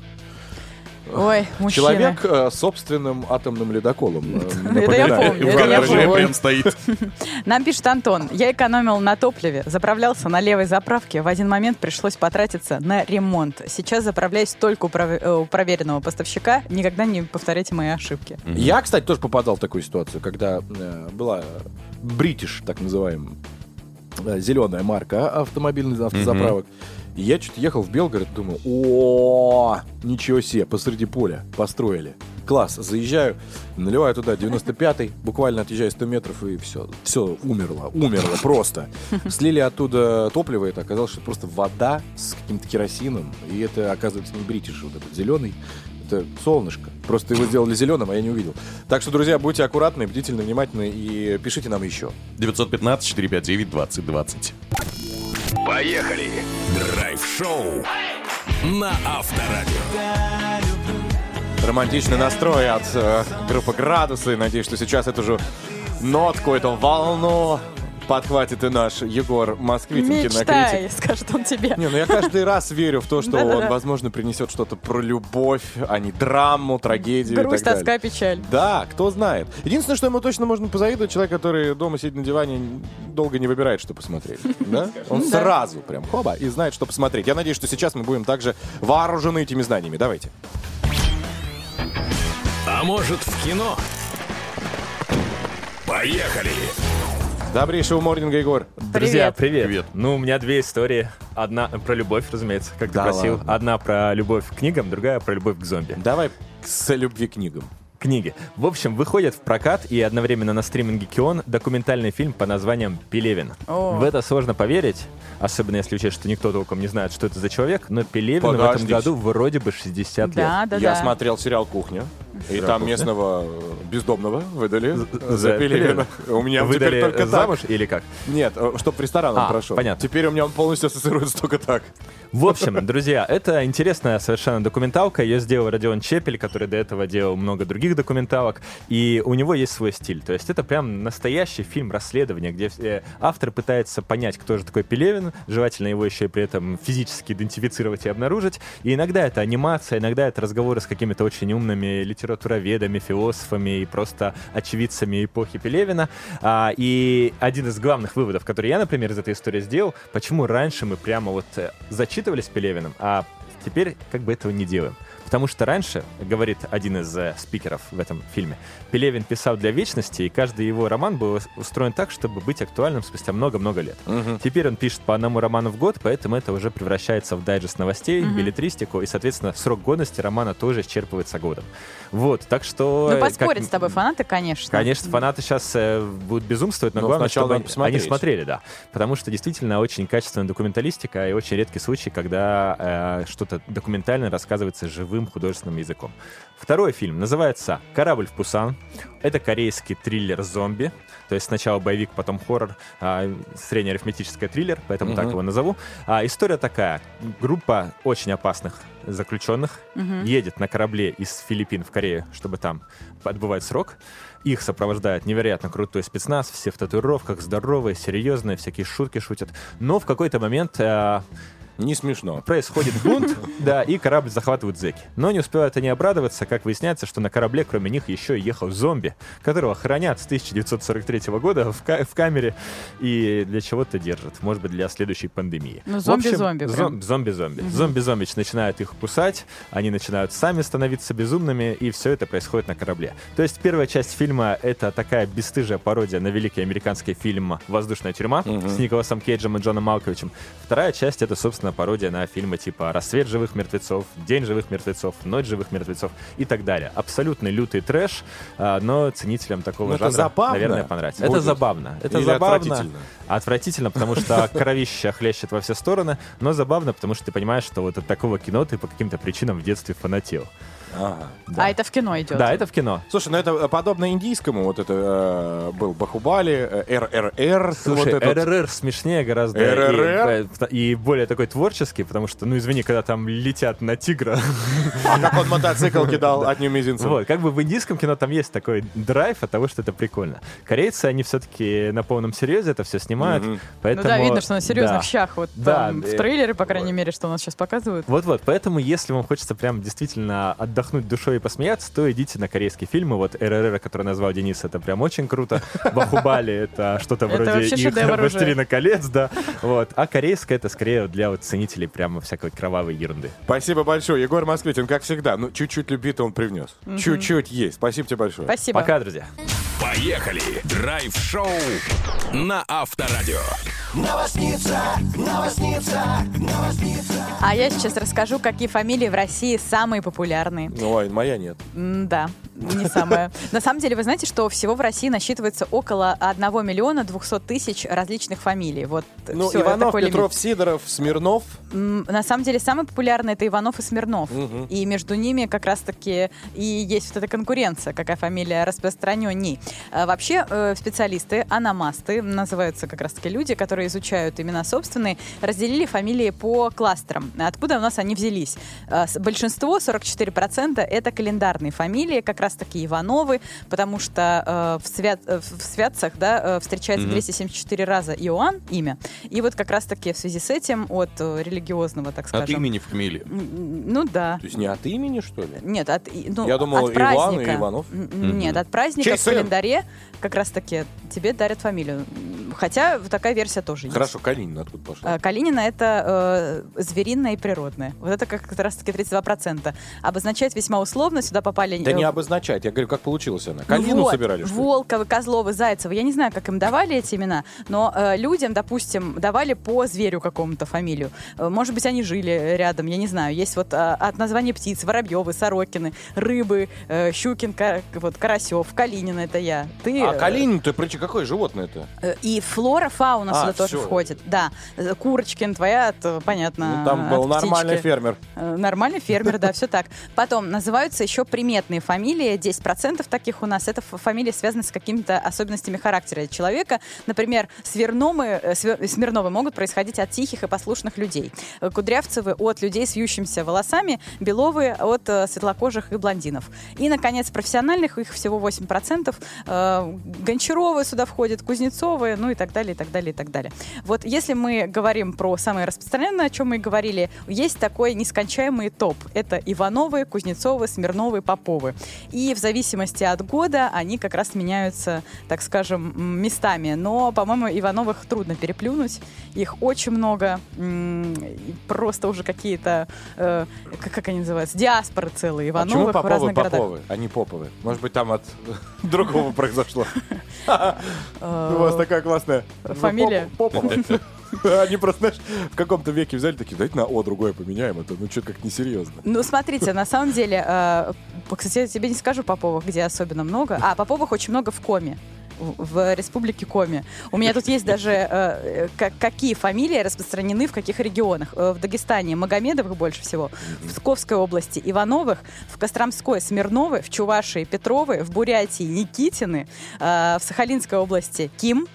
Ой, мужчина. Человек э, с собственным атомным ледоколом. э, Это я помню, В гараже. прям стоит. Нам пишет Антон. Я экономил на топливе, заправлялся на левой заправке. В один момент пришлось потратиться на ремонт. Сейчас заправляюсь только у, пров- э, у проверенного поставщика. Никогда не повторяйте мои ошибки. Я, кстати, тоже попадал в такую ситуацию, когда э, была Бритиш, так называемая, зеленая марка автомобильных автозаправок. И я что-то ехал в Белгород, думаю, о, ничего себе, посреди поля построили. Класс, заезжаю, наливаю туда 95-й, буквально отъезжаю 100 метров, и все, все, умерло, умерло просто. Слили оттуда топливо, это оказалось, что просто вода с каким-то керосином, и это, оказывается, не бритиш, вот этот зеленый, это солнышко. Просто его сделали зеленым, а я не увидел. Так что, друзья, будьте аккуратны, бдительны, внимательны и пишите нам еще. 915-459-2020. Поехали! Драйв-шоу на Авторадио. Романтичный настрой от э, группы «Градусы». Надеюсь, что сейчас эту же нотку, эту волну подхватит и наш Егор Москвитин, кинокритик. Мечтай, скажет он тебе. Не, ну я каждый раз верю в то, что он, возможно, принесет что-то про любовь, а не драму, трагедию Грусть, и так далее. тоска, печаль. Да, кто знает. Единственное, что ему точно можно позавидовать, человек, который дома сидит на диване, долго не выбирает, что посмотреть. Да? Он сразу прям хоба и знает, что посмотреть. Я надеюсь, что сейчас мы будем также вооружены этими знаниями. Давайте. А может в кино? Поехали! Добрейшего морнинга, Егор. Друзья, Привет. привет. Ну, у меня две истории. Одна про любовь, разумеется, как Да ты просил. ладно. Одна про любовь к книгам, другая про любовь к зомби. Давай с любви к книгам. Книги. В общем, выходит в прокат и одновременно на стриминге Кион документальный фильм по названием «Пелевин». О. В это сложно поверить, особенно если учесть, что никто толком не знает, что это за человек, но Пелевину в этом году вроде бы 60 Да, лет. да, Я да. смотрел сериал «Кухня». И там местного э, бездомного выдали за За Пелевина. У меня Выдали только так. замуж или как? Нет, чтоб в ресторан он А, прошел. понятно. Теперь у меня он полностью ассоциируется только так. В общем, друзья, это интересная совершенно документалка. Ее сделал Родион Чепель, который до этого делал много других документалок. И у него есть свой стиль. То есть это прям настоящий фильм расследования, где э, автор пытается понять, кто же такой Пелевин, желательно его еще и при этом физически идентифицировать и обнаружить. И иногда это анимация, иногда это разговоры с какими-то очень умными литературоведами, философами и просто очевидцами эпохи Пелевина. А, и один из главных выводов, который я, например, из этой истории сделал, почему раньше мы прямо вот э, зачитывались Пелевиным, а теперь как бы этого не делаем. Потому что раньше, говорит один из э, спикеров в этом фильме, Пелевин писал для вечности, и каждый его роман был ус- устроен так, чтобы быть актуальным спустя много-много лет. Теперь он пишет по одному роману в год, поэтому это уже превращается в дайджест новостей, билетристику, и, соответственно, срок годности романа тоже исчерпывается годом. Вот, так что... Ну, э, поспорить как- с тобой фанаты, конечно. Конечно, фанаты сейчас будут безумствовать, но, Но главное, сначала чтобы они, они смотрели, да. Потому что действительно очень качественная документалистика и очень редкий случай, когда э, что-то документальное рассказывается живым художественным языком. Второй фильм называется «Корабль в Пусан». Это корейский триллер «Зомби». То есть сначала боевик, потом хоррор, а, среднеарифметический триллер, поэтому так его назову. А, история такая. Группа очень опасных заключенных едет на корабле из Филиппин в Корею, чтобы там отбывать срок. Их сопровождает невероятно крутой спецназ, все в татуировках, здоровые, серьезные, всякие шутки шутят. Но в какой-то момент э, Не смешно. происходит бунт, да, и корабль захватывают зеки. Но не успевают они обрадоваться, как выясняется, что на корабле кроме них еще и ехал зомби, которого хранят с 1943 года в, ка- в камере и для чего-то держат. Может быть, для следующей пандемии. Ну, зомби-зомби зом- Зомби-зомби. Зомби-зомби начинают их кусать, они начинают сами становиться безумными, и все это происходит на корабле. То есть первая часть фильма — это такая бесстыжая пародия на великий американский фильм «Воздушная тюрьма» с Николасом Кейджем и Джоном Малковичем. Вторая часть — это, собственно, возможно, пародия на фильмы типа «Рассвет живых мертвецов», «День живых мертвецов», «Ночь живых мертвецов» и так далее. Абсолютно лютый трэш, а, но ценителям такого это жанра, забавно наверное, понравится. будет? Это забавно. Это Или забавно. отвратительно? Отвратительно, потому что кровища хлещет во все стороны, но забавно, потому что ты понимаешь, что вот от такого кино ты по каким-то причинам в детстве фанател. Ага. А это в кино идет. Да, это в кино. Слушай, ну это э, подобно индийскому, вот это э, был Бахубали, э, РРР. Слушай, вот этот. РРР смешнее гораздо. РРР? И, и более такой творческий, потому что, ну извини, когда там летят на тигра. А как он мотоцикл кидал одним мизинцем. Вот, как бы в индийском кино там есть такой драйв от того, что это прикольно. Корейцы, они все-таки на полном серьезе это все снимают, Мгм. Ну поэтому... да, видно, что на серьезных да. щах. Вот Да, там э, в трейлере, по крайней мере, что у нас сейчас показывают. Вот-вот, поэтому если вам хочется прям действительно отдохнуть душой и посмеяться, то идите на корейские фильмы. Вот РРР, который назвал Денис, это прям очень круто. Бахубали — это что-то вроде их. «Властелина колец», да. Вот. А корейская — это скорее для вот ценителей прямо всякой кровавой ерунды. Спасибо большое. Егор Москвитин, как всегда, ну чуть-чуть любви-то он привнес. Чуть-чуть есть. Спасибо тебе большое. Спасибо. Пока, друзья. Поехали! Драйв-шоу на Авторадио. А я сейчас расскажу, какие фамилии в России самые популярные. Ой, моя нет. Да, не самое. На самом деле, вы знаете, что всего в России насчитывается около 1 миллиона 200 тысяч различных фамилий. Вот Ну, всё, Иванов, такой лимит. Петров, Сидоров, Смирнов. На самом деле, самый популярный это Иванов и Смирнов. Мгм. И между ними как раз-таки и есть вот эта конкуренция, какая фамилия распространенней. А Вообще, э, специалисты, аномасты, называются как раз-таки люди, которые изучают имена собственные, разделили фамилии по кластерам. Откуда у нас они взялись? С- Большинство, 44%, это календарные фамилии, как раз-таки Ивановы, потому что э, в, свят, э, в святцах да, э, встречается 274 раза Иоанн, имя. И вот как раз-таки в связи с этим от э, религиозного, так скажем... От имени фамилии. Ну да. То есть не от имени, что ли? Нет, от, ну, Я думал, от Иван и праздника. Иванов. Нет, от праздника Чей в сын? календаре как раз-таки тебе дарят фамилию. Хотя такая версия тоже есть. Хорошо, Калинин откуда пошла? Э, Калинина это э, звериное и природное. Вот это как раз таки 32%. Обозначает весьма условно. Сюда попали... Да э, не обозначать. Я говорю, как получилась она. ну Калину вот, собирали, что? Волковы, Козловы, Зайцевы. Я не знаю, как им давали эти имена, но э, людям, допустим, давали по зверю какому-то фамилию. Э, может быть, они жили рядом, я не знаю. Есть вот э, от названия птиц, Воробьевы, Сорокины, Рыбы, э, Щукин, Ка- вот, Карасев, Калинин это я. Ты, А э, Калинин, ты причем какое животное это? э, И флора, фауна А, сюда тоже всё. входит. Да. Э, Курочкин, твоя, то, понятно. Ну, там от был нормальный фермер. Э, Нормальный фермер, да, все так. Потом называются еще приметные фамилии. 10% таких у нас. Это фамилии, связанные с какими-то особенностями характера человека. Например, Сверномы, э, Све- Смирновы могут происходить от тихих и послушных людей. Кудрявцевы от людей с вьющимися волосами. Беловы от э, светлокожих и блондинов. И, наконец, профессиональных, их всего 8%. Э, Гончаровы сюда входят, Кузнецовы, ну и так далее, и так далее, и так далее. Вот если мы говорим про самое распространенное, о чем мы и говорили, есть такой нескончаемый топ. Это Ивановы, Кузнецовы, Смирновы, Поповы. В зависимости от года они как раз меняются, так скажем, местами. Но, по-моему, Ивановых трудно переплюнуть. Их очень много. И Просто уже какие-то, э, как, как они называются, диаспоры целые А почему Ивановых в Поповы разных городах. Поповы, а не Поповы? Может быть, там от другого произошло. Э, У вас такая классная Фамилия? Поп- Попова. Они просто, знаешь, в каком-то веке взяли такие, дайте на О другое поменяем, это ну что-то как несерьезно. Ну, смотрите, на самом деле, э, кстати, я тебе не скажу Поповых, где особенно много. А, Поповых очень много в Коме в республике Коми. У меня тут есть даже э, э, как- какие фамилии распространены в каких регионах. Э, В Дагестане Магомедовых больше всего, в Псковской области Ивановых, в Костромской Смирновы, в Чувашии Петровы, в Бурятии Никитины, э, в Сахалинской области Ким,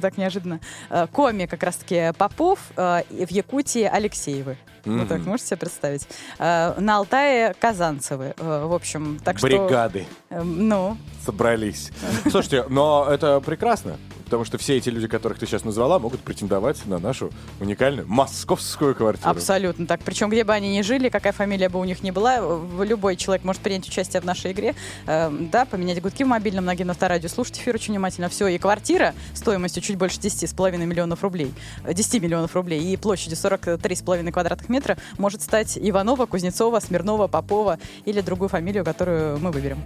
так неожиданно, э, Коми как раз-таки Попов, э, в Якутии Алексеевы. Вот так, Мгм. можете себе представить? Э, На Алтае Казанцевы. В общем, так что... Бригады Ну, собрались. Слушайте, но это прекрасно, потому что все эти люди, которых ты сейчас назвала, могут претендовать на нашу уникальную московскую квартиру. абсолютно так. Причем, где бы они ни жили, какая фамилия бы у них ни была, э, любой человек может принять участие в нашей игре. Э, Да, поменять гудки в мобильном на геноавторадио, слушать эфир очень внимательно. Все, и квартира стоимостью чуть больше 10,5 миллионов рублей, э, 10 миллионов рублей и площадью 43,5 квадратных метра может стать Иванова, Кузнецова, Смирнова, Попова или другую фамилию, которую мы выберем.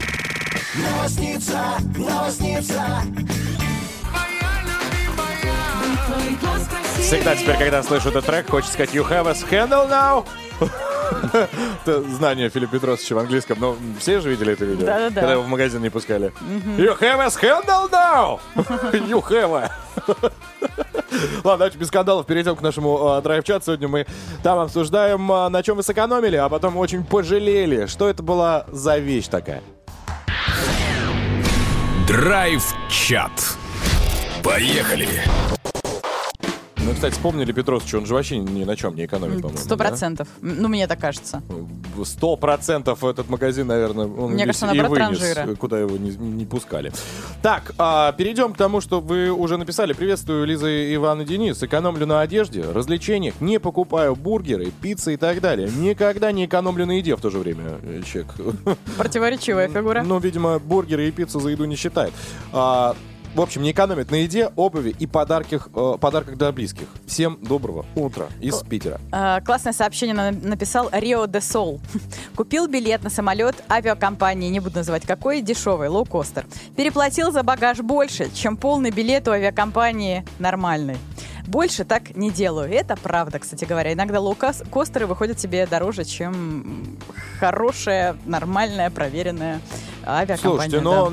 Всегда теперь, когда слышу этот трек, хочется сказать «You have us handle now». Это знание Филиппа Петросовича в английском. Но все же видели это видео? Да-да-да. Когда его в магазин не пускали. You have us handle now! You have a. Ладно, давайте без скандалов перейдем к нашему э, драйв-чату. Сегодня мы там обсуждаем, э, на чем вы сэкономили, а потом очень пожалели. Что это была за вещь такая? Драйв-чат. Поехали. Ну, кстати, вспомнили Петросовича, он же вообще ни на чем не экономит, по-моему. Сто процентов. Ну, мне так кажется. Сто процентов этот магазин, наверное, он Мне кажется, и наоборот, вынес, транжира. куда его не, не пускали. Так, а, перейдем к тому, что вы уже написали. Приветствую, Лиза, Иван и Денис. Экономлю на одежде, развлечениях, не покупаю бургеры, пиццы и так далее. Никогда не экономлю на еде в то же время, э, чек. Противоречивая фигура. Ну, видимо, бургеры и пиццу за еду не считает. А, в общем, не экономит на еде, обуви и подарках, э, подарках для близких. Всем доброго утра из Питера. А, Классное сообщение на- написал Рио де Сол. Купил билет на самолет авиакомпании, не буду называть какой, дешевый, лоукостер. Переплатил за багаж больше, чем полный билет у авиакомпании нормальный. Больше так не делаю. Это правда, кстати говоря. Иногда лоукостеры выходят тебе дороже, чем хорошая, нормальная, проверенная авиакомпания. Слушайте, но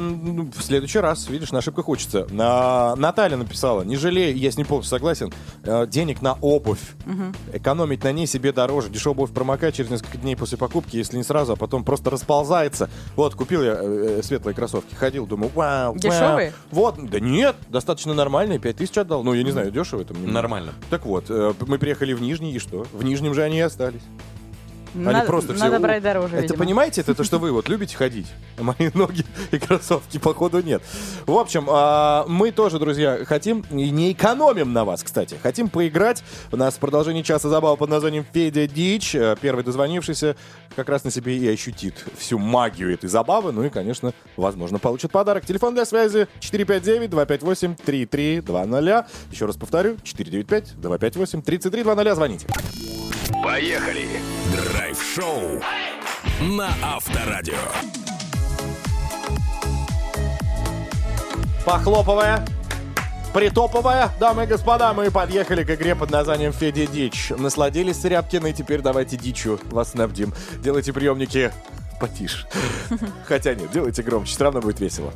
в следующий раз, видишь, на ошибках учится. На... Наталья написала, не жалей, я с ней полностью согласен, э, денег на обувь. Экономить на ней себе дороже. Дешевая обувь промокает через несколько дней после покупки, если не сразу, а потом просто расползается. Вот, купил я э, э, светлые кроссовки, ходил, думаю, вау, вау. Дешевые? Вот, да нет, достаточно нормальные, 5000 отдал. Ну, я не знаю, дешево это? мне? Нормально. Так вот, э, мы приехали в Нижний, и что? В Нижнем же они и остались. Они Надо, просто все, надо «О, брать дороже, Это видимо. понимаете, это то, что вы вот любите ходить. Мои ноги и кроссовки, походу, нет. В общем, а, мы тоже, друзья, хотим, и не экономим на вас, кстати. Хотим поиграть. У нас в продолжении часа забава под названием «Федя Дич». Э, Первый дозвонившийся как раз на себе и ощутит всю магию этой забавы. Ну и, конечно, возможно, получит подарок. Телефон для связи 459-258-3320. Еще раз повторю, 495-258-3320. Звоните. Поехали. Драйв-шоу на Авторадио. Похлопывая, притопывая, дамы и господа, мы подъехали к игре под названием «Федя Дичь». Насладились Рябкиной, теперь давайте дичью вас снабдим. Делайте приемники потише. Хотя нет, делайте громче, все равно будет весело.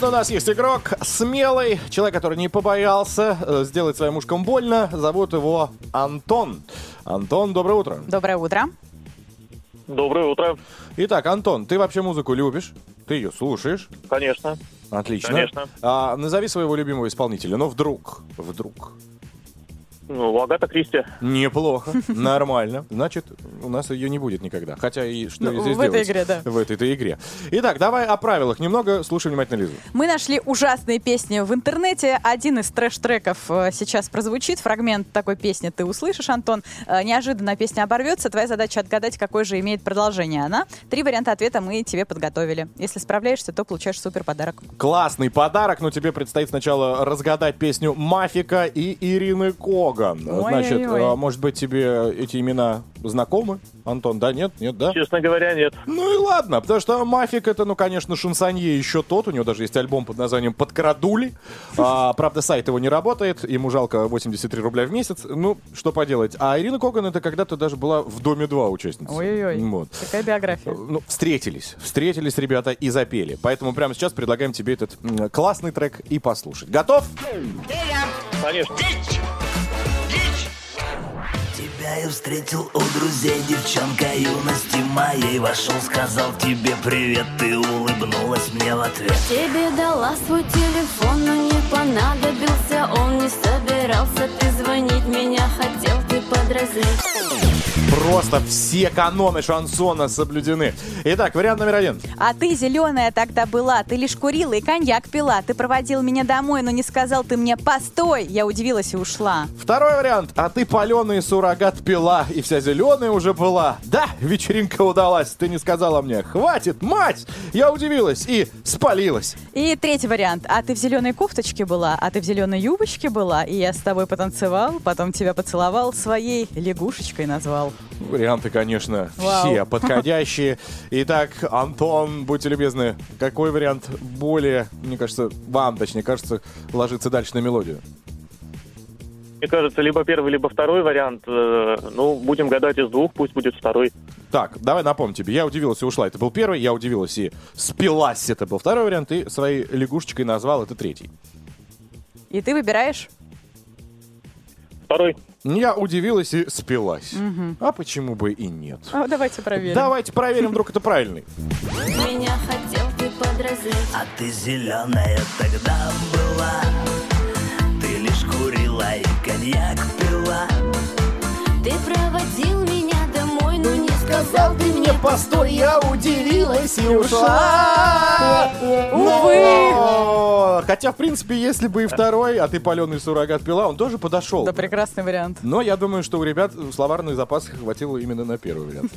Собственно, у нас есть игрок смелый, человек, который не побоялся э, сделать своим ушкам больно. Зовут его Антон. Антон, доброе утро. Доброе утро. Доброе утро. Итак, Антон, ты вообще музыку любишь? Ты ее слушаешь? Конечно. Отлично. Конечно. А, назови своего любимого исполнителя. Но вдруг, вдруг. Ну, Агата Кристи. Неплохо, нормально. Значит, у нас ее не будет никогда. Хотя и что Ну, здесь в этой делать? игре, да. В этой игре. Итак, давай о правилах немного. Слушай внимательно Лизу. Мы нашли ужасные песни в интернете. Один из трэш-треков э, сейчас прозвучит. Фрагмент такой песни ты услышишь, Антон. Э, Неожиданно песня оборвется. Твоя задача отгадать, какой же имеет продолжение она. Три варианта ответа мы тебе подготовили. Если справляешься, то получаешь супер подарок. Классный подарок, но тебе предстоит сначала разгадать песню Мафика и Ирины Коган. Значит, Ой-ой-ой. а, может быть, тебе эти имена знакомы? Антон, да, нет, нет, да? Честно говоря, нет. Ну и ладно, потому что Мафик это, ну, конечно, шансонье еще тот. У него даже есть альбом под названием «Подкрадули». А, правда, сайт его не работает. Ему жалко 83 рубля в месяц. Ну, что поделать. А Ирина Коган это когда-то даже была в «Доме-2» участницей. Ой-ой-ой. Вот. Какая биография. Ну, встретились. Встретились ребята и запели. Поэтому прямо сейчас предлагаем тебе этот классный трек и послушать. Готов? Конечно. Тебя я встретил у друзей, девчонка юности моей. Вошел, сказал тебе привет, ты улыбнулась мне в ответ. Тебе дала свой телефон, но не понадобился Он не собирался ты звонить. Меня хотел ты Просто все каноны шансона соблюдены. Итак, вариант номер один. А ты зеленая тогда была, ты лишь курила и коньяк пила. Ты проводил меня домой, но не сказал ты мне «постой». Я удивилась и ушла. Второй вариант. А ты паленый суррогат пила, и вся зеленая уже была. Да, вечеринка удалась. Ты не сказала мне «хватит, мать!» Я удивилась и спалилась. И третий вариант. А ты в зеленой кофточке была, а ты в зеленой юбочке была, и я с тобой потанцевал, потом тебя поцеловал, своей лягушечкой назвал. Варианты, конечно, Вау. все подходящие. Итак, Антон, будьте любезны, какой вариант более, мне кажется, вам, точнее, кажется, ложится дальше на мелодию? Мне кажется, либо первый, либо второй вариант. Э, Ну, будем гадать из двух, пусть будет второй. Так, давай напомню тебе. Я удивилась и ушла. Это был первый. Я удивилась и спилась. Это был второй вариант. И своей лягушечкой назвал это третий. И ты выбираешь? Второй. Я удивилась и спилась. Мгм. А почему бы и нет? А, давайте проверим. Давайте проверим, вдруг это правильный. Меня хотел ты подразнить А ты зеленая тогда была Ты лишь курила и коньяк пила Ты проводил сказал ты мне постой, я удивилась и ушла. Увы! Хотя, в принципе, если бы и второй, а ты паленый суррогат пила, он тоже подошел. Да, прекрасный вариант. Но я думаю, что у ребят словарный запас хватило именно на первый вариант.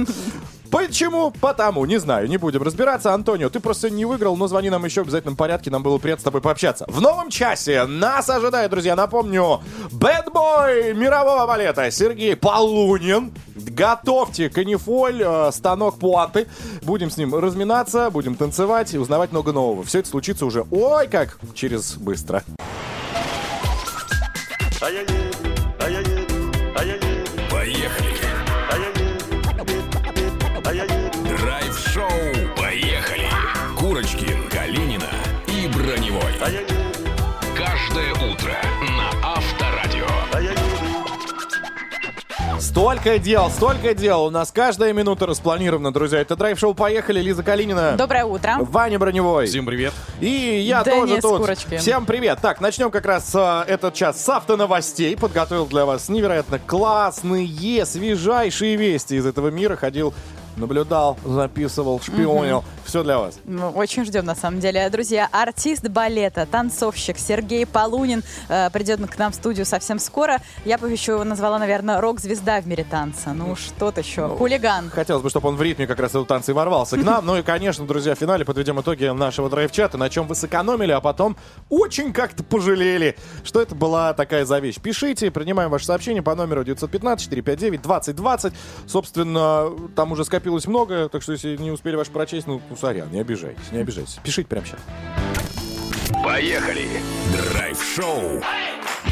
Почему? Потому, не знаю, не будем разбираться. Антонио, ты просто не выиграл, но звони нам еще в обязательном порядке, нам было приятно с тобой пообщаться. В новом часе нас ожидает, друзья, напомню, бэтбой мирового балета Сергей Полунин. Готовьте канифоль, э, станок пуанты. Будем с ним разминаться, будем танцевать и узнавать много нового. Все это случится уже, ой, как через быстро. Поехали. Драйв-шоу. Поехали. Курочкин, Калинина и Броневой. Столько дел, столько дел. У нас каждая минута распланирована, друзья. Это драйв-шоу «Поехали». Лиза Калинина. Доброе утро. Ваня Броневой. Всем привет. И я Денис тоже тут. Курочкин. Всем привет. Так, начнем как раз а, этот час с автоновостей. Подготовил для вас невероятно классные, свежайшие вести из этого мира. Ходил, наблюдал, записывал, шпионил. Все для вас. Ну, очень ждем, на самом деле. Друзья, артист балета, танцовщик Сергей Полунин э, придет к нам в студию совсем скоро. Я бы еще назвала, наверное, рок-звезда в мире танца. Ну, что-то еще. Хулиган. Хотелось бы, чтобы он в ритме как раз этого танца и ворвался к нам. Ну и, конечно, друзья, в финале подведем итоги нашего драйв-чата, на чем вы сэкономили, а потом очень как-то пожалели, что это была такая за вещь. Пишите, принимаем ваше сообщение по номеру 915-459-2020. Собственно, там уже скопилось много, так что если не успели ваш прочесть, ну, ну сорян, не обижайтесь, не обижайтесь. Пишите прямо сейчас. Поехали. Драйв-шоу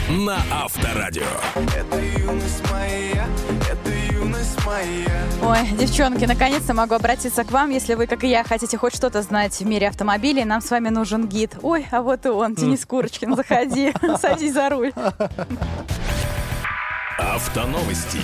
на Авторадио. Это юность моя, это юность моя. Ой, девчонки, наконец-то могу обратиться к вам, если вы, как и я, хотите хоть что-то знать в мире автомобилей. Нам с вами нужен гид. Ой, а вот и он, Денис Курочкин, заходи, садись за руль. Автоновости.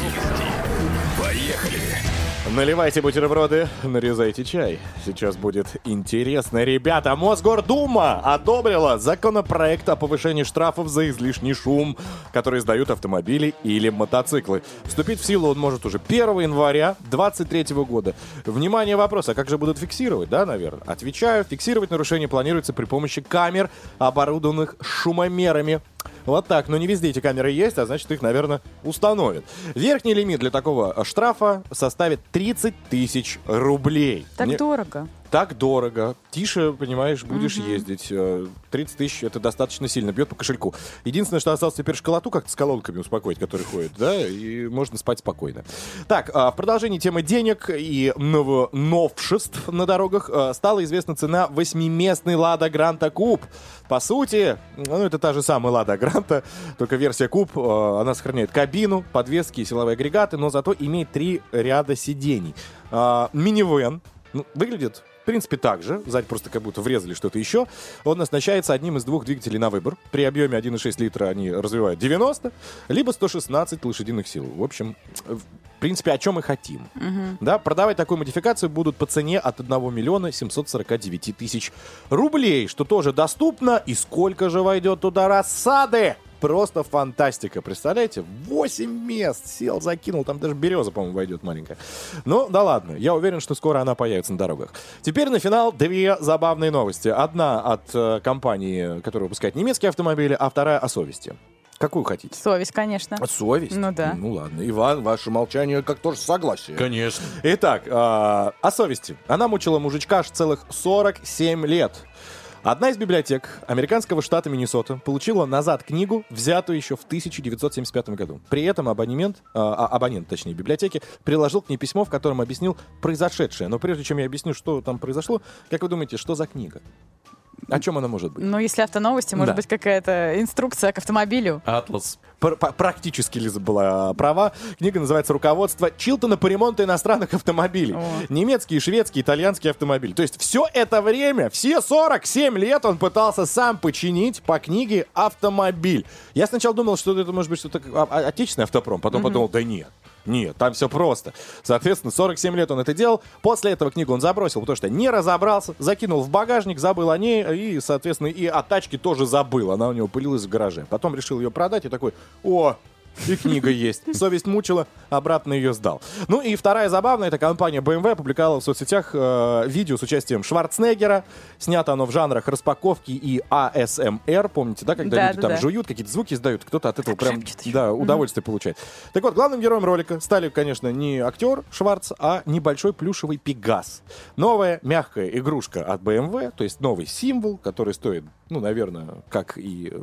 Поехали. Наливайте бутерброды, нарезайте чай. Сейчас будет интересно. Ребята, Мосгордума одобрила законопроект о повышении штрафов за излишний шум, который издают автомобили или мотоциклы. Вступить в силу он может уже 1 января 2023 года. Внимание, вопрос, а как же будут фиксировать, да, наверное? Отвечаю, фиксировать нарушение планируется при помощи камер, оборудованных шумомерами. Вот так, но не везде эти камеры есть, а значит их, наверное, установят. Верхний лимит для такого штрафа составит 30 тысяч рублей. Так Мне- дорого. Так дорого. Тише, понимаешь, будешь Мгм. ездить. Э, 30 тысяч это достаточно сильно бьет по кошельку. Единственное, что осталось теперь школоту как-то с колонками успокоить, который ходит, да, и можно спать спокойно. Так, а, в продолжении темы денег и новшеств на дорогах а, стала известна цена восьмиместной Лада Гранта Куб. По сути, ну, это та же самая Лада Гранта, только версия Куб, а, она сохраняет кабину, подвески и силовые агрегаты, но зато имеет три ряда сидений. А, Минивэн, ну, выглядит, принципе, так же. Сзади просто как будто врезали что-то еще. Он оснащается одним из двух двигателей на выбор. При объеме 1,6 литра они развивают 90, либо 116 лошадиных сил. В общем, в принципе, о чем мы хотим. Да, продавать такую модификацию будут по цене от 1 миллиона 749 тысяч рублей, что тоже доступно. И сколько же войдет туда рассады? Просто фантастика, представляете? 8 мест сел, закинул, там даже береза, по-моему, войдет маленькая. Ну, да ладно, я уверен, что скоро она появится на дорогах. Теперь на финал две забавные новости. Одна от э, компании, которая выпускает немецкие автомобили, а вторая о совести. Какую хотите? Совесть, конечно. Совесть? Ну да. Ну ладно, Иван, ваше молчание как тоже согласие. Конечно. Итак, а, о совести. Она мучила мужичка аж целых 47 лет. Одна из библиотек американского штата Миннесота получила назад книгу, взятую еще в 1975 году. При этом абонемент, а, абонент, точнее, библиотеки, приложил к ней письмо, в котором объяснил произошедшее. Но прежде чем я объясню, что там произошло, как вы думаете, что за книга? О чем она может быть? Ну, если автоновости, может Да. быть, какая-то инструкция к автомобилю. Атлас. Пр- практически Лиза была права. Книга называется «Руководство Чилтона по ремонту иностранных автомобилей». Немецкий, шведский, итальянский автомобиль. То есть все это время, все 47 лет он пытался сам починить по книге автомобиль. Я сначала думал, что это может быть что-то а- а- отечественный автопром, потом Мгм. подумал, да нет. Нет, там все просто. Соответственно, 47 лет он это делал. После этого книгу он забросил, потому что не разобрался, закинул в багажник, забыл о ней, и, соответственно, и о тачке тоже забыл. Она у него пылилась в гараже. Потом решил ее продать и такой, о, и книга есть. Совесть мучила, обратно ее сдал. Ну и вторая забавная, это компания BMW опубликовала в соцсетях э, видео с участием Шварценеггера. Снято оно в жанрах распаковки и ASMR. Помните, да, когда Да, люди да, там да. жуют, какие-то звуки издают, кто-то от этого прям да, удовольствие получает. Так вот, главным героем ролика стали, конечно, не актер Шварц, а небольшой плюшевый пегас. Новая мягкая игрушка от BMW, то есть новый символ, который стоит, ну, наверное, как и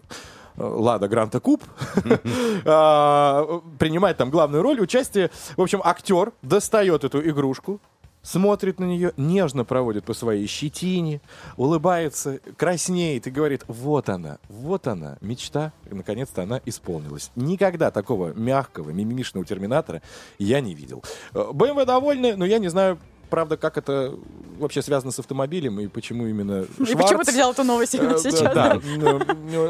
Лада Гранта Куб, а, принимает там главную роль, участие. В общем, актер достает эту игрушку, смотрит на нее, нежно проводит по своей щетине, улыбается, краснеет и говорит, вот она, вот она, мечта, наконец-то она исполнилась. Никогда такого мягкого, мимимишного терминатора я не видел. Э, BMW довольны, но я не знаю, правда, как это вообще связано с автомобилем и почему именно И Шварц. почему ты взял эту новость именно Э, сейчас? Да,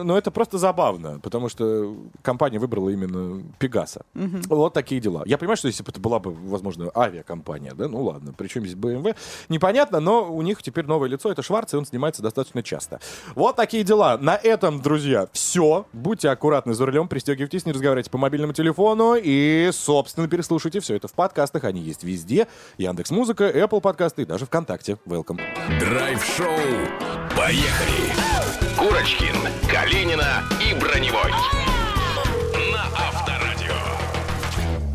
но, это просто забавно, потому что компания выбрала именно Пегаса. Вот такие дела. Я понимаю, что если бы это была бы, возможно, авиакомпания, да, ну ладно, причем здесь BMW, непонятно, но у них теперь новое лицо, это Шварц, и он снимается достаточно часто. Вот такие дела. На этом, друзья, все. Будьте аккуратны за рулем, пристегивайтесь, не разговаривайте по мобильному телефону и, собственно, переслушайте все это в подкастах. Они есть везде. Яндекс Музыка, Apple подкасты и даже ВКонтакте. Welcome. Драйв-шоу. Поехали. Курочкин, Калинина и Броневой.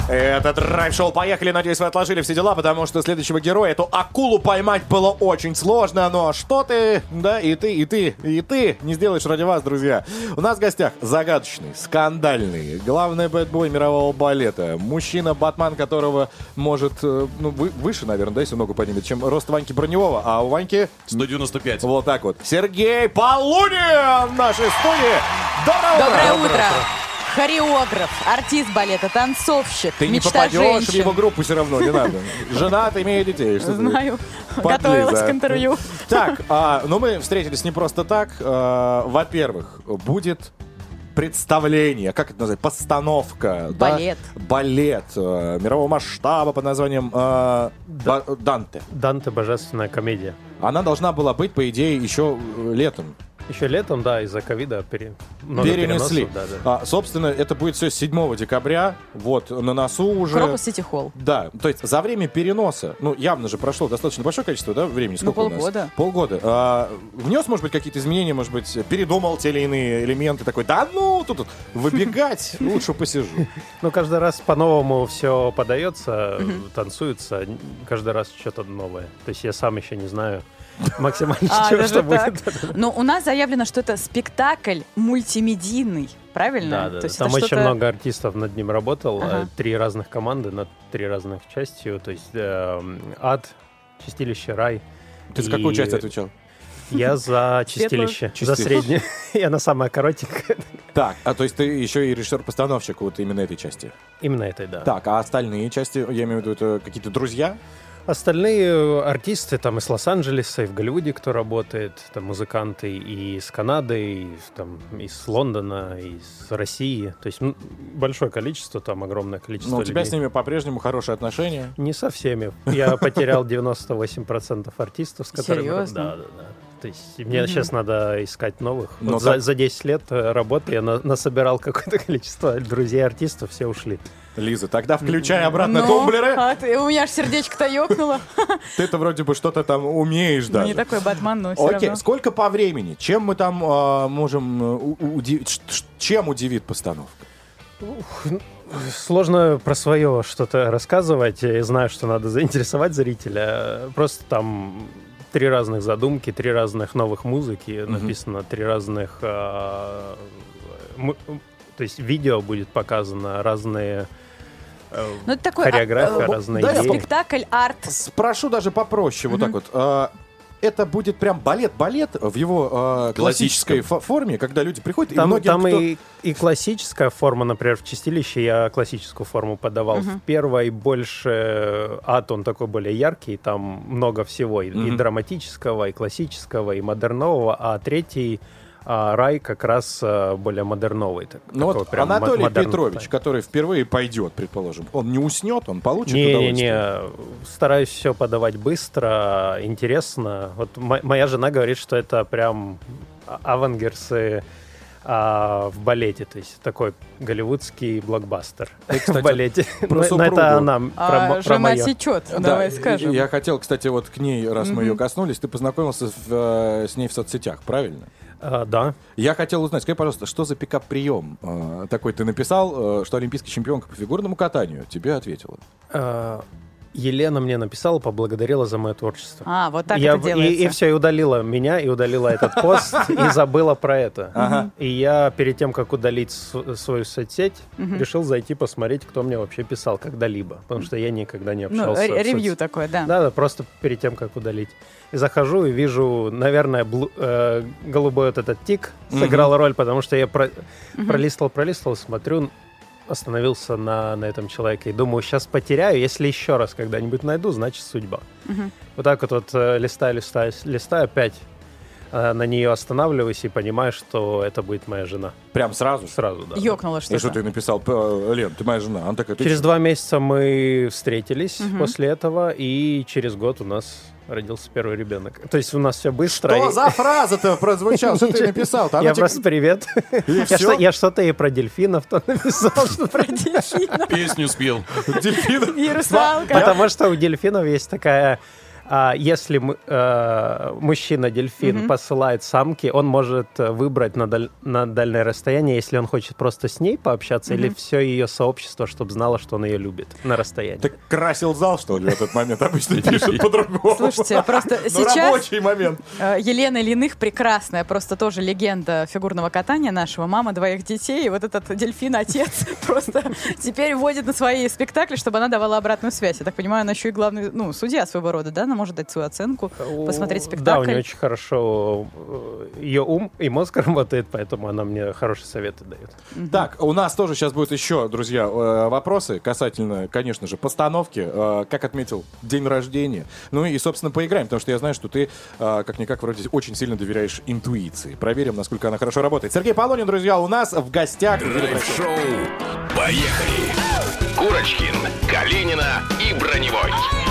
Это драйв-шоу. Поехали. Надеюсь, вы отложили все дела, потому что следующего героя, эту акулу поймать было очень сложно. Но что ты, да, и ты, и ты, и ты не сделаешь ради вас, друзья. У нас в гостях загадочный, скандальный, главный бэтбой мирового балета. Мужчина, батман которого может, э, ну, вы- выше, наверное, да, если ногу поднимет, чем рост Ваньки Броневого. А у Ваньки... 195. Вот так вот. Сергей Полунин в нашей студии. Доброе утро! Доброе утро! Хореограф, артист балета, танцовщик, Ты не мечта попадешь в женщин. его группу все равно, не надо. Женат, имеет детей. Что? Знаю. Подлиза. Готовилась к интервью. Так, а, ну мы встретились не просто так. А, Во-первых, будет представление, как это назвать, постановка. да? Балет. Балет э, мирового масштаба под названием э, Ба- Данте. Данте божественная комедия. Она должна была быть, по идее, еще летом. Еще летом, да, из-за ковида пере... Перенесли. Да, да. А, собственно, это будет все 7 декабря. Вот, на носу уже... Крокус Сити Холл. Да, то есть за время переноса, ну, явно же прошло достаточно большое количество, да, времени. Ну, Сколько у нас? полгода. Полгода. А, внес, может быть, какие-то изменения, может быть, передумал те или иные элементы, такой, да ну, тут, тут выбегать, лучше посижу. Ну, каждый раз по-новому все подается, танцуется, каждый раз что-то новое. То есть я сам еще не знаю максимально, А, что, даже что будет. Но у нас заявлено, что это спектакль мультимедийный, правильно? Да, да, То есть Там очень что-то- много артистов над ним работал. Ага. э, Три разных команды над три разных частью. То есть эм, ад, чистилище, рай. Ты за И какую часть отвечал? Я за чистилище. За Чистилище. среднее. И она самая коротенькая. Так, а то есть ты еще и режиссер-постановщик вот именно этой части? Именно этой, да. Так, а остальные части, я имею в виду, это какие-то друзья? Остальные э, артисты там из Лос-Анджелеса, и в Голливуде кто работает, там музыканты и из Канады, и из, там, из Лондона, и из России. То есть м, большое количество, там огромное количество Но у тебя людей. с ними по-прежнему хорошие отношения? Не со всеми. Я потерял 98% артистов, с которыми... Серьезно? Да, да, да. То есть мне Мгм. сейчас надо искать новых. Но Вот за, так- за 10 лет э, работы я на- насобирал какое-то количество друзей артистов, все ушли. Лиза, тогда включай обратно Ну, тумблеры. а ты- у меня аж сердечко-то ёкнуло. Ты-то вроде бы что-то там умеешь Ну, даже. Не такой Батман, но все Окей, сколько по времени? Чем мы там а, можем э, удивить? Чем удивит постановка? Сложно про свое что-то рассказывать. Я знаю, что надо заинтересовать зрителя. Просто там три разных задумки, три разных новых музыки, написано три разных... а, му- то есть видео будет показано, разные э, Ну, это такой а, хореография, э, разные да, идеи. спектакль, арт. Спрошу даже попроще, вот Мгм. так вот. Это будет прям балет-балет в его а, классической форме, когда люди приходят, и Там, многим, там кто- и, и классическая форма, например, в чистилище я классическую форму подавал. Мгм. В первой больше ад, он такой более яркий, там много всего, и, и Мгм. драматического, и классического, и модернового, а третий а, рай как раз а, более модерновый. так- Ну вот Анатолий модерн Петрович, который впервые пойдет, предположим, он не уснет, он получит удовольствие? Не-не-не, стараюсь все подавать быстро, интересно. Вот мо- моя жена говорит, что это прям а- авангерсы а, в балете, то есть такой голливудский блокбастер кстати, в балете. про Но- это она про, А, про жена сечет, Да, давай скажем. Я хотел, кстати, вот к ней, раз мы ее коснулись, ты познакомился в, э, с ней в соцсетях, правильно? А, да. Я хотел узнать, скажи, пожалуйста, что за пикап-прием э, такой ты написал, э, что олимпийский чемпионка по фигурному катанию тебе ответила? А, Елена мне написала, поблагодарила за мое творчество. А, вот так Я это в- и, делается. и все, и удалила меня, и удалила этот пост, и забыла про это. И я перед тем, как удалить свою соцсеть, решил зайти посмотреть, кто мне вообще писал когда-либо. Потому что я никогда не Ну, общался. соц- ревью такое, да. Да, да, просто перед тем, как удалить. И захожу и вижу, наверное, э, голубой вот этот тик сыграл роль, потому что я про- Мгм. пролистывал, пролистывал, смотрю, остановился на, на этом человеке и думаю, сейчас потеряю, если еще раз когда-нибудь найду, значит судьба. Мгм. Вот так вот, вот э, листаю, листаю, листаю, опять э, на нее останавливаюсь и понимаю, что это будет моя жена. Прям сразу? Сразу, да. Ёкнуло И что что-то. ты написал? «П- Лен, ты моя жена. Она такая, ты Через чё?» два месяца мы встретились Мгм. после этого, и через год у нас родился первый ребенок. То есть у нас все быстро. Что и- за фраза-то прозвучала? Что ты написал? Я просто привет. Я всё? что- Я что-то и про дельфинов то написал. что про Песню спел. Дельфин. И русалка. Потому что у дельфинов есть такая... а, если э, мужчина-дельфин Мгм. посылает самки, он может э, выбрать на, даль- на дальнее расстояние, если он хочет просто с ней пообщаться, или Мгм. все ее сообщество, чтобы знало, что он ее любит на расстоянии. Ты красил зал, что ли, в этот момент? Обычно пишут по-другому. Слушайте, просто сейчас рабочий момент. э, Елена Линых прекрасная, просто тоже легенда фигурного катания нашего, мама двоих детей, и вот этот дельфин-отец просто теперь вводит на свои спектакли, чтобы она давала обратную связь. Я так понимаю, она еще и главный, ну, судья своего рода, да? Она может дать свою оценку, посмотреть спектакль. Да, у нее очень хорошо э, ее ум и мозг работает, поэтому она мне хорошие советы дает. Так, у нас тоже сейчас будет еще, друзья, э, вопросы касательно, конечно же, постановки. Э, Как отметил день рождения. Ну и, собственно, поиграем, потому что я знаю, что ты, как-никак, вроде очень сильно доверяешь интуиции. Проверим, насколько она хорошо работает. Сергей Полонин, друзья, у нас в гостях. Драйв-шоу. Поехали! Курочкин, Калинина и Броневой.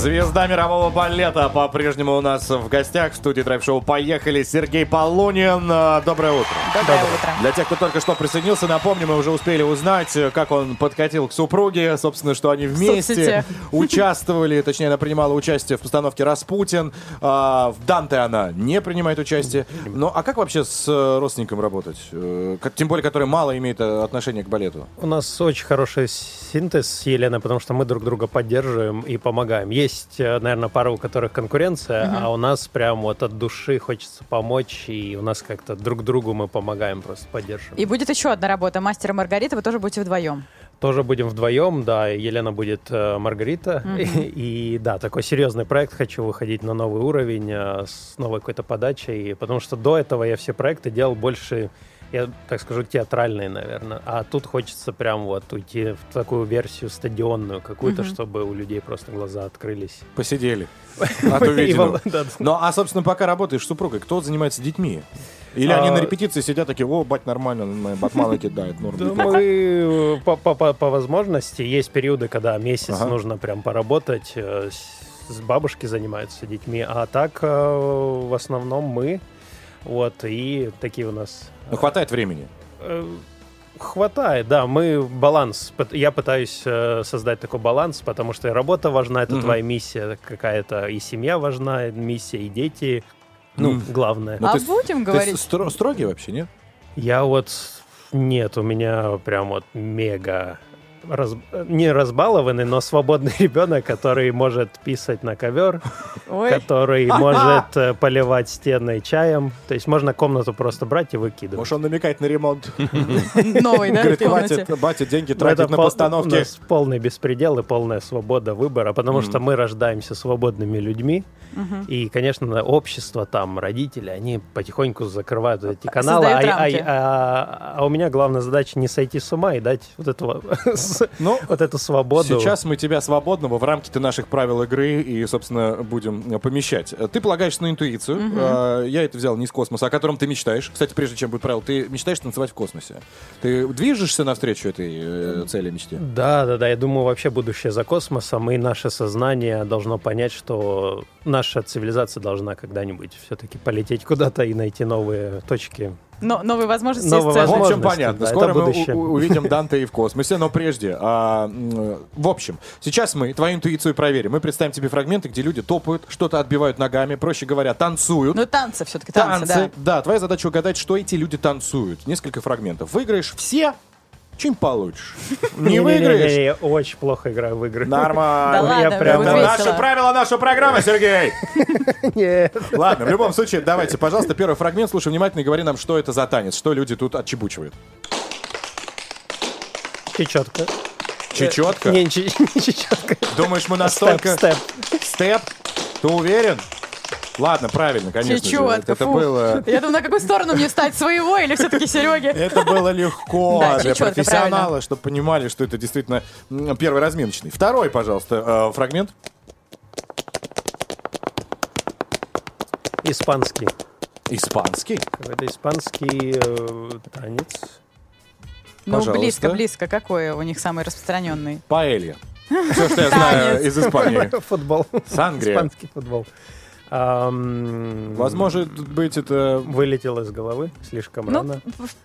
Звезда мирового балета по-прежнему у нас в гостях в студии драйв-шоу «Поехали» Сергей Полунин. Э, Доброе утро. Доброе утро. Для тех, кто только что присоединился, напомню, мы уже успели узнать, как он подкатил к супруге, собственно, что они вместе соцсетях. участвовали, точнее, она принимала участие в постановке «Распутин». А, В «Данте» она не принимает участие. Ну, а как вообще с э, родственником работать? Э, Тем более, который мало имеет э, отношения к балету. У нас очень хороший синтез с Еленой, потому что мы друг друга поддерживаем и помогаем. Есть, э, наверное, пара, у которых конкуренция, Мгм. а у нас прям вот от души хочется помочь, и у нас как-то друг другу мы помогаем, просто поддерживаем. И будет еще одна работа «Мастер и Маргарита», вы тоже будете вдвоем. Тоже будем вдвоем, да, и Елена будет э, Маргарита. Мгм. И, да, такой серьезный проект, хочу выходить на новый уровень, э, с новой какой-то подачей, потому что до этого я все проекты делал больше, я так скажу, театральные, наверное. А тут хочется прям вот уйти в такую версию стадионную какую-то, Мгм. чтобы у людей просто глаза открылись. Посидели. От увиденного. Ну, а, собственно, пока работаешь с супругой, кто занимается детьми? Или они А, на репетиции сидят такие, о, бать, нормально, моя батмала кидает, норм. Да неплохо». мы э, по, по- по- по возможности есть периоды, когда месяц Ага. нужно прям поработать, э, с, с бабушки занимаются детьми, а так э, в основном мы, вот и такие у нас. Ну, хватает времени. Э, Хватает, да, мы баланс. Я пытаюсь э, создать такой баланс, потому что и работа важна, это Мгм. твоя миссия какая-то, и семья важна, и миссия, и дети. Ну, Мгм. главное. Ну, а ты будем ты говорить? стро- строгий вообще, нет? Я вот... Нет, у меня прям вот мега раз- не разбалованный, но свободный ребенок, который может писать на ковер, Ой. который может э, поливать стены чаем. То есть можно комнату просто брать и выкидывать. Может, он намекает на ремонт. Новый, да, Говорит, хватит, батя, деньги Но тратить на пол- У постановки. нас полный беспредел и полная свобода выбора, потому что мы рождаемся свободными людьми. И, конечно, общество там, родители, они потихоньку закрывают эти каналы. А, а- а- а у меня главная задача не сойти с ума и дать вот, этого, Ну, вот эту свободу. Сейчас мы тебя свободного в рамки наших правил игры и, собственно, будем э, помещать. Э, Ты полагаешься на интуицию. Мгм. Э, Я это взял не из космоса, о котором ты мечтаешь. Кстати, прежде чем будет правило, ты мечтаешь танцевать в космосе. Ты движешься навстречу этой э, цели, мечте? Да, да, да. Я думаю, вообще будущее за космосом, и наше сознание должно понять, что наша цивилизация должна когда-нибудь все-таки полететь куда-то и найти новые точки. Но, новые возможности Новые есть В общем, возможности, понятно. да, Скоро мы увидим Данте и в космосе, но прежде. а, в общем, сейчас мы твою интуицию проверим. Мы представим тебе фрагменты, где люди топают, что-то отбивают ногами, проще говоря, танцуют. Ну, танцы все-таки, танцы, Танцы. да. Да, твоя задача угадать, что эти люди танцуют. Несколько фрагментов. Выиграешь все, чем получишь. Не выиграешь? Очень плохо играю в игры. Нормально. Да прям- наше правило, наша программа, Сергей. Нет. Ладно, в любом случае, давайте, пожалуйста, первый фрагмент. Слушай внимательно и говори нам, что это за танец, что люди тут отчебучивают. Чечетка. Чечетка? Не, не чечетка. Думаешь, мы настолько... Степ, Степ? Ты уверен? Ладно, правильно, конечно же. Чечетка, Это фу. было... Я думаю, на какую сторону мне встать, своего или все-таки Сереги? Это было легко Да, для чечетка, профессионала, правильно. чтобы понимали, что это действительно первый разминочный. Второй, пожалуйста, э, фрагмент. Испанский. Испанский. Какой-то испанский э, танец. Ну, Пожалуйста. близко, близко. Какой у них самый распространенный? Паэлья. Все, что я знаю Танец. из Испании. Футбол. Сангрия. Испанский футбол. Ам, Возможно быть, это... Вылетело из головы слишком Ну, рано.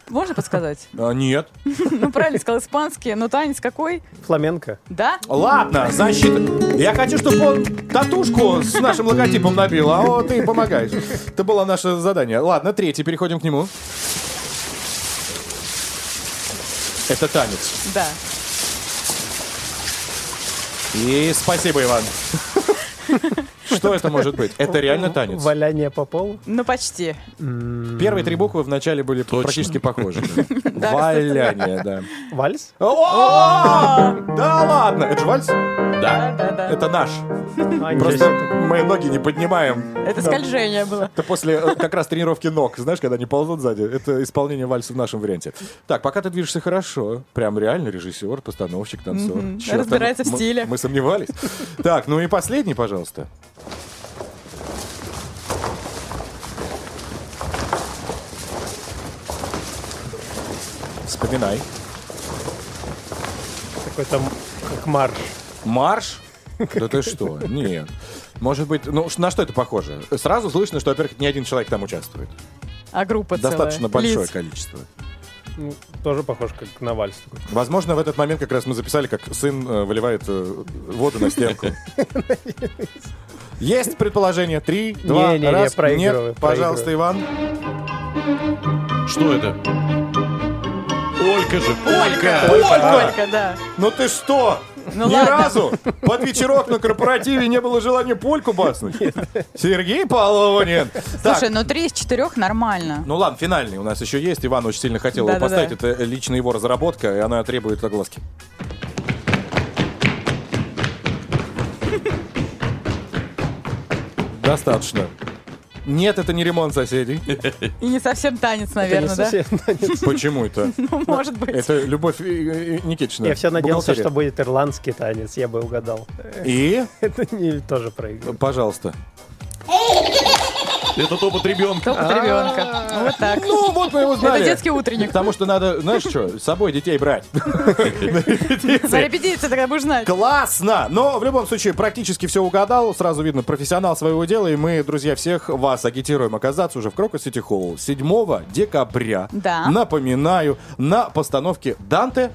можно подсказать? А, нет. Ну, правильно сказал, испанский. Ну, танец какой? Фламенко. Да? Ладно, защита. Я хочу, чтобы он татушку с нашим логотипом набил, а вот ты помогаешь. Это было наше задание. Ладно, третий, переходим к нему. Это танец. Да. И спасибо, Иван. Что это может быть? Это реально танец. Валяние по полу. Ну, почти. Первые три буквы вначале были практически похожи. Валяние, да. Вальс? Да ладно, это же вальс? Да, да, да. Это наш. А, Просто мы ноги не поднимаем. Это скольжение было. Это после э, как раз тренировки ног, знаешь, когда они ползут сзади. Это исполнение вальса в нашем варианте. Так, пока ты движешься хорошо. Прям реально режиссер, постановщик, танцор. Разбирается в стилях. Мы сомневались. Так, ну и последний, пожалуйста. Вспоминай. Какой-то м- как марш. Марш? Да ты что? Нет. Может быть, ну на что это похоже? Сразу слышно, что, во-первых, не один человек там участвует. А группа целая. Достаточно большое Лиц. количество. Ну, тоже похож как на вальс. такой. Возможно, в этот момент как раз мы записали, как сын э, выливает э, воду на стенку. Есть предположение? Три, два, раз. Нет, пожалуйста, Иван. Что это? Олька же. Ольга! Ольга, да. Ну ты что? Ну Ни ладно. разу под вечерок на корпоративе не было желания польку баснуть? Сергей Полонин. Так, Слушай, ну три из четырех нормально. Ну ладно, финальный у нас еще есть. Иван очень сильно хотел его поставить. Это лично его разработка, и она требует огласки. Достаточно. Нет, это не ремонт соседей. И не совсем танец, Это не наверное, да? совсем танец. Почему это? Ну, может быть. Это Любовь Никитична. Я все надеялся, что будет ирландский танец, я бы угадал. И, Это не тоже проиграл. пожалуйста. Это топот ребенка. Топот ребенка. Вот так. Ну, вот мы его знали. Это детский утренник. Потому что надо, знаешь что, с собой детей брать. Репетиции. репетиции тогда будешь знать. Классно! Но в любом случае практически все угадал. Сразу видно профессионал своего дела. И мы, друзья, всех вас агитируем оказаться уже в Крокус Сити Холл 7 декабря. Да. Напоминаю, на постановке Данте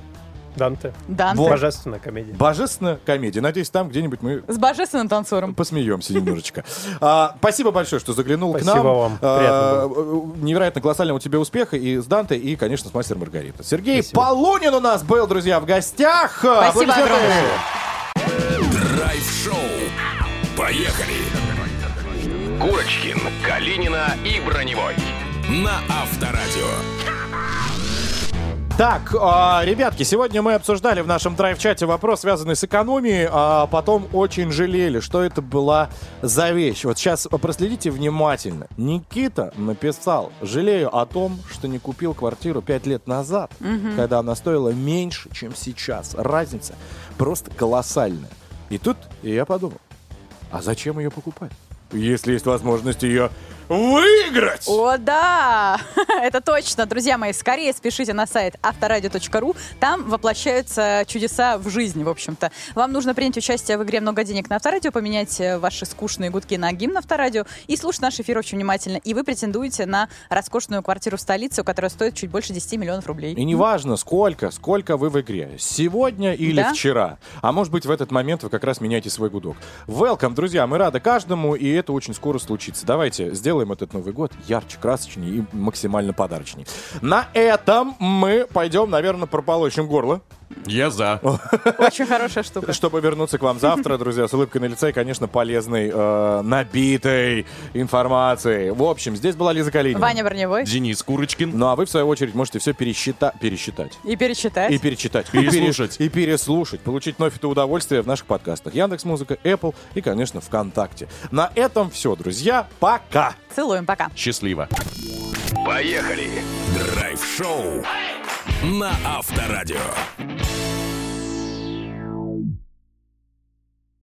Данте. Данте. Божественная комедия. Божественная комедия. Надеюсь, там где-нибудь мы С божественным танцором. посмеемся немножечко. А, спасибо большое, что заглянул к Спасибо нам. вам. А, невероятно колоссального у тебя успеха и с Данте, и, конечно, с Мастер Маргарита. Сергей Полунин у нас был, друзья, в гостях. Спасибо огромное. Драйв-шоу. Поехали! Курочкин, Калинина и Броневой. На Авторадио. Так, а, ребятки, сегодня мы обсуждали в нашем драйв-чате вопрос, связанный с экономией, а потом очень жалели, что это была за вещь. Вот сейчас проследите внимательно. Никита написал, жалею о том, что не купил квартиру 5 лет назад, Мгм. когда она стоила меньше, чем сейчас. Разница просто колоссальная. И тут я подумал, а зачем ее покупать? Если есть возможность ее выиграть! О, да! Это точно. Друзья мои, скорее спешите на сайт авторадио.ру. Там воплощаются чудеса в жизнь, в общем-то. Вам нужно принять участие в игре «Много денег на Авторадио», поменять э, ваши скучные гудки на гимн Авторадио и слушать наш эфир очень внимательно. И вы претендуете на роскошную квартиру в столице, которая стоит чуть больше 10 миллионов рублей. И неважно, сколько, сколько вы в игре. Сегодня или Да. вчера. А может быть, в этот момент вы как раз меняете свой гудок. Welcome, друзья, мы рады каждому, и это очень скоро случится. Давайте сделаем этот Новый год ярче, красочнее и максимально подарочнее. На этом мы пойдем, наверное, прополощем горло. Я за. Очень хорошая штука. Чтобы вернуться к вам завтра, друзья, с улыбкой на лице и, конечно, полезной, э, набитой информацией. В общем, здесь была Лиза Калинина. Ваня Броневой. Денис Курочкин. Ну, а вы, в свою очередь, можете все пересчита... пересчитать. И перечитать. И перечитать. Переслушать. И, пере- и переслушать. Получить вновь это удовольствие в наших подкастах. Яндекс Музыка, Apple и, конечно, ВКонтакте. На этом все, друзья. Пока. Целуем, пока. Счастливо. Поехали! Драйв-шоу на Авторадио.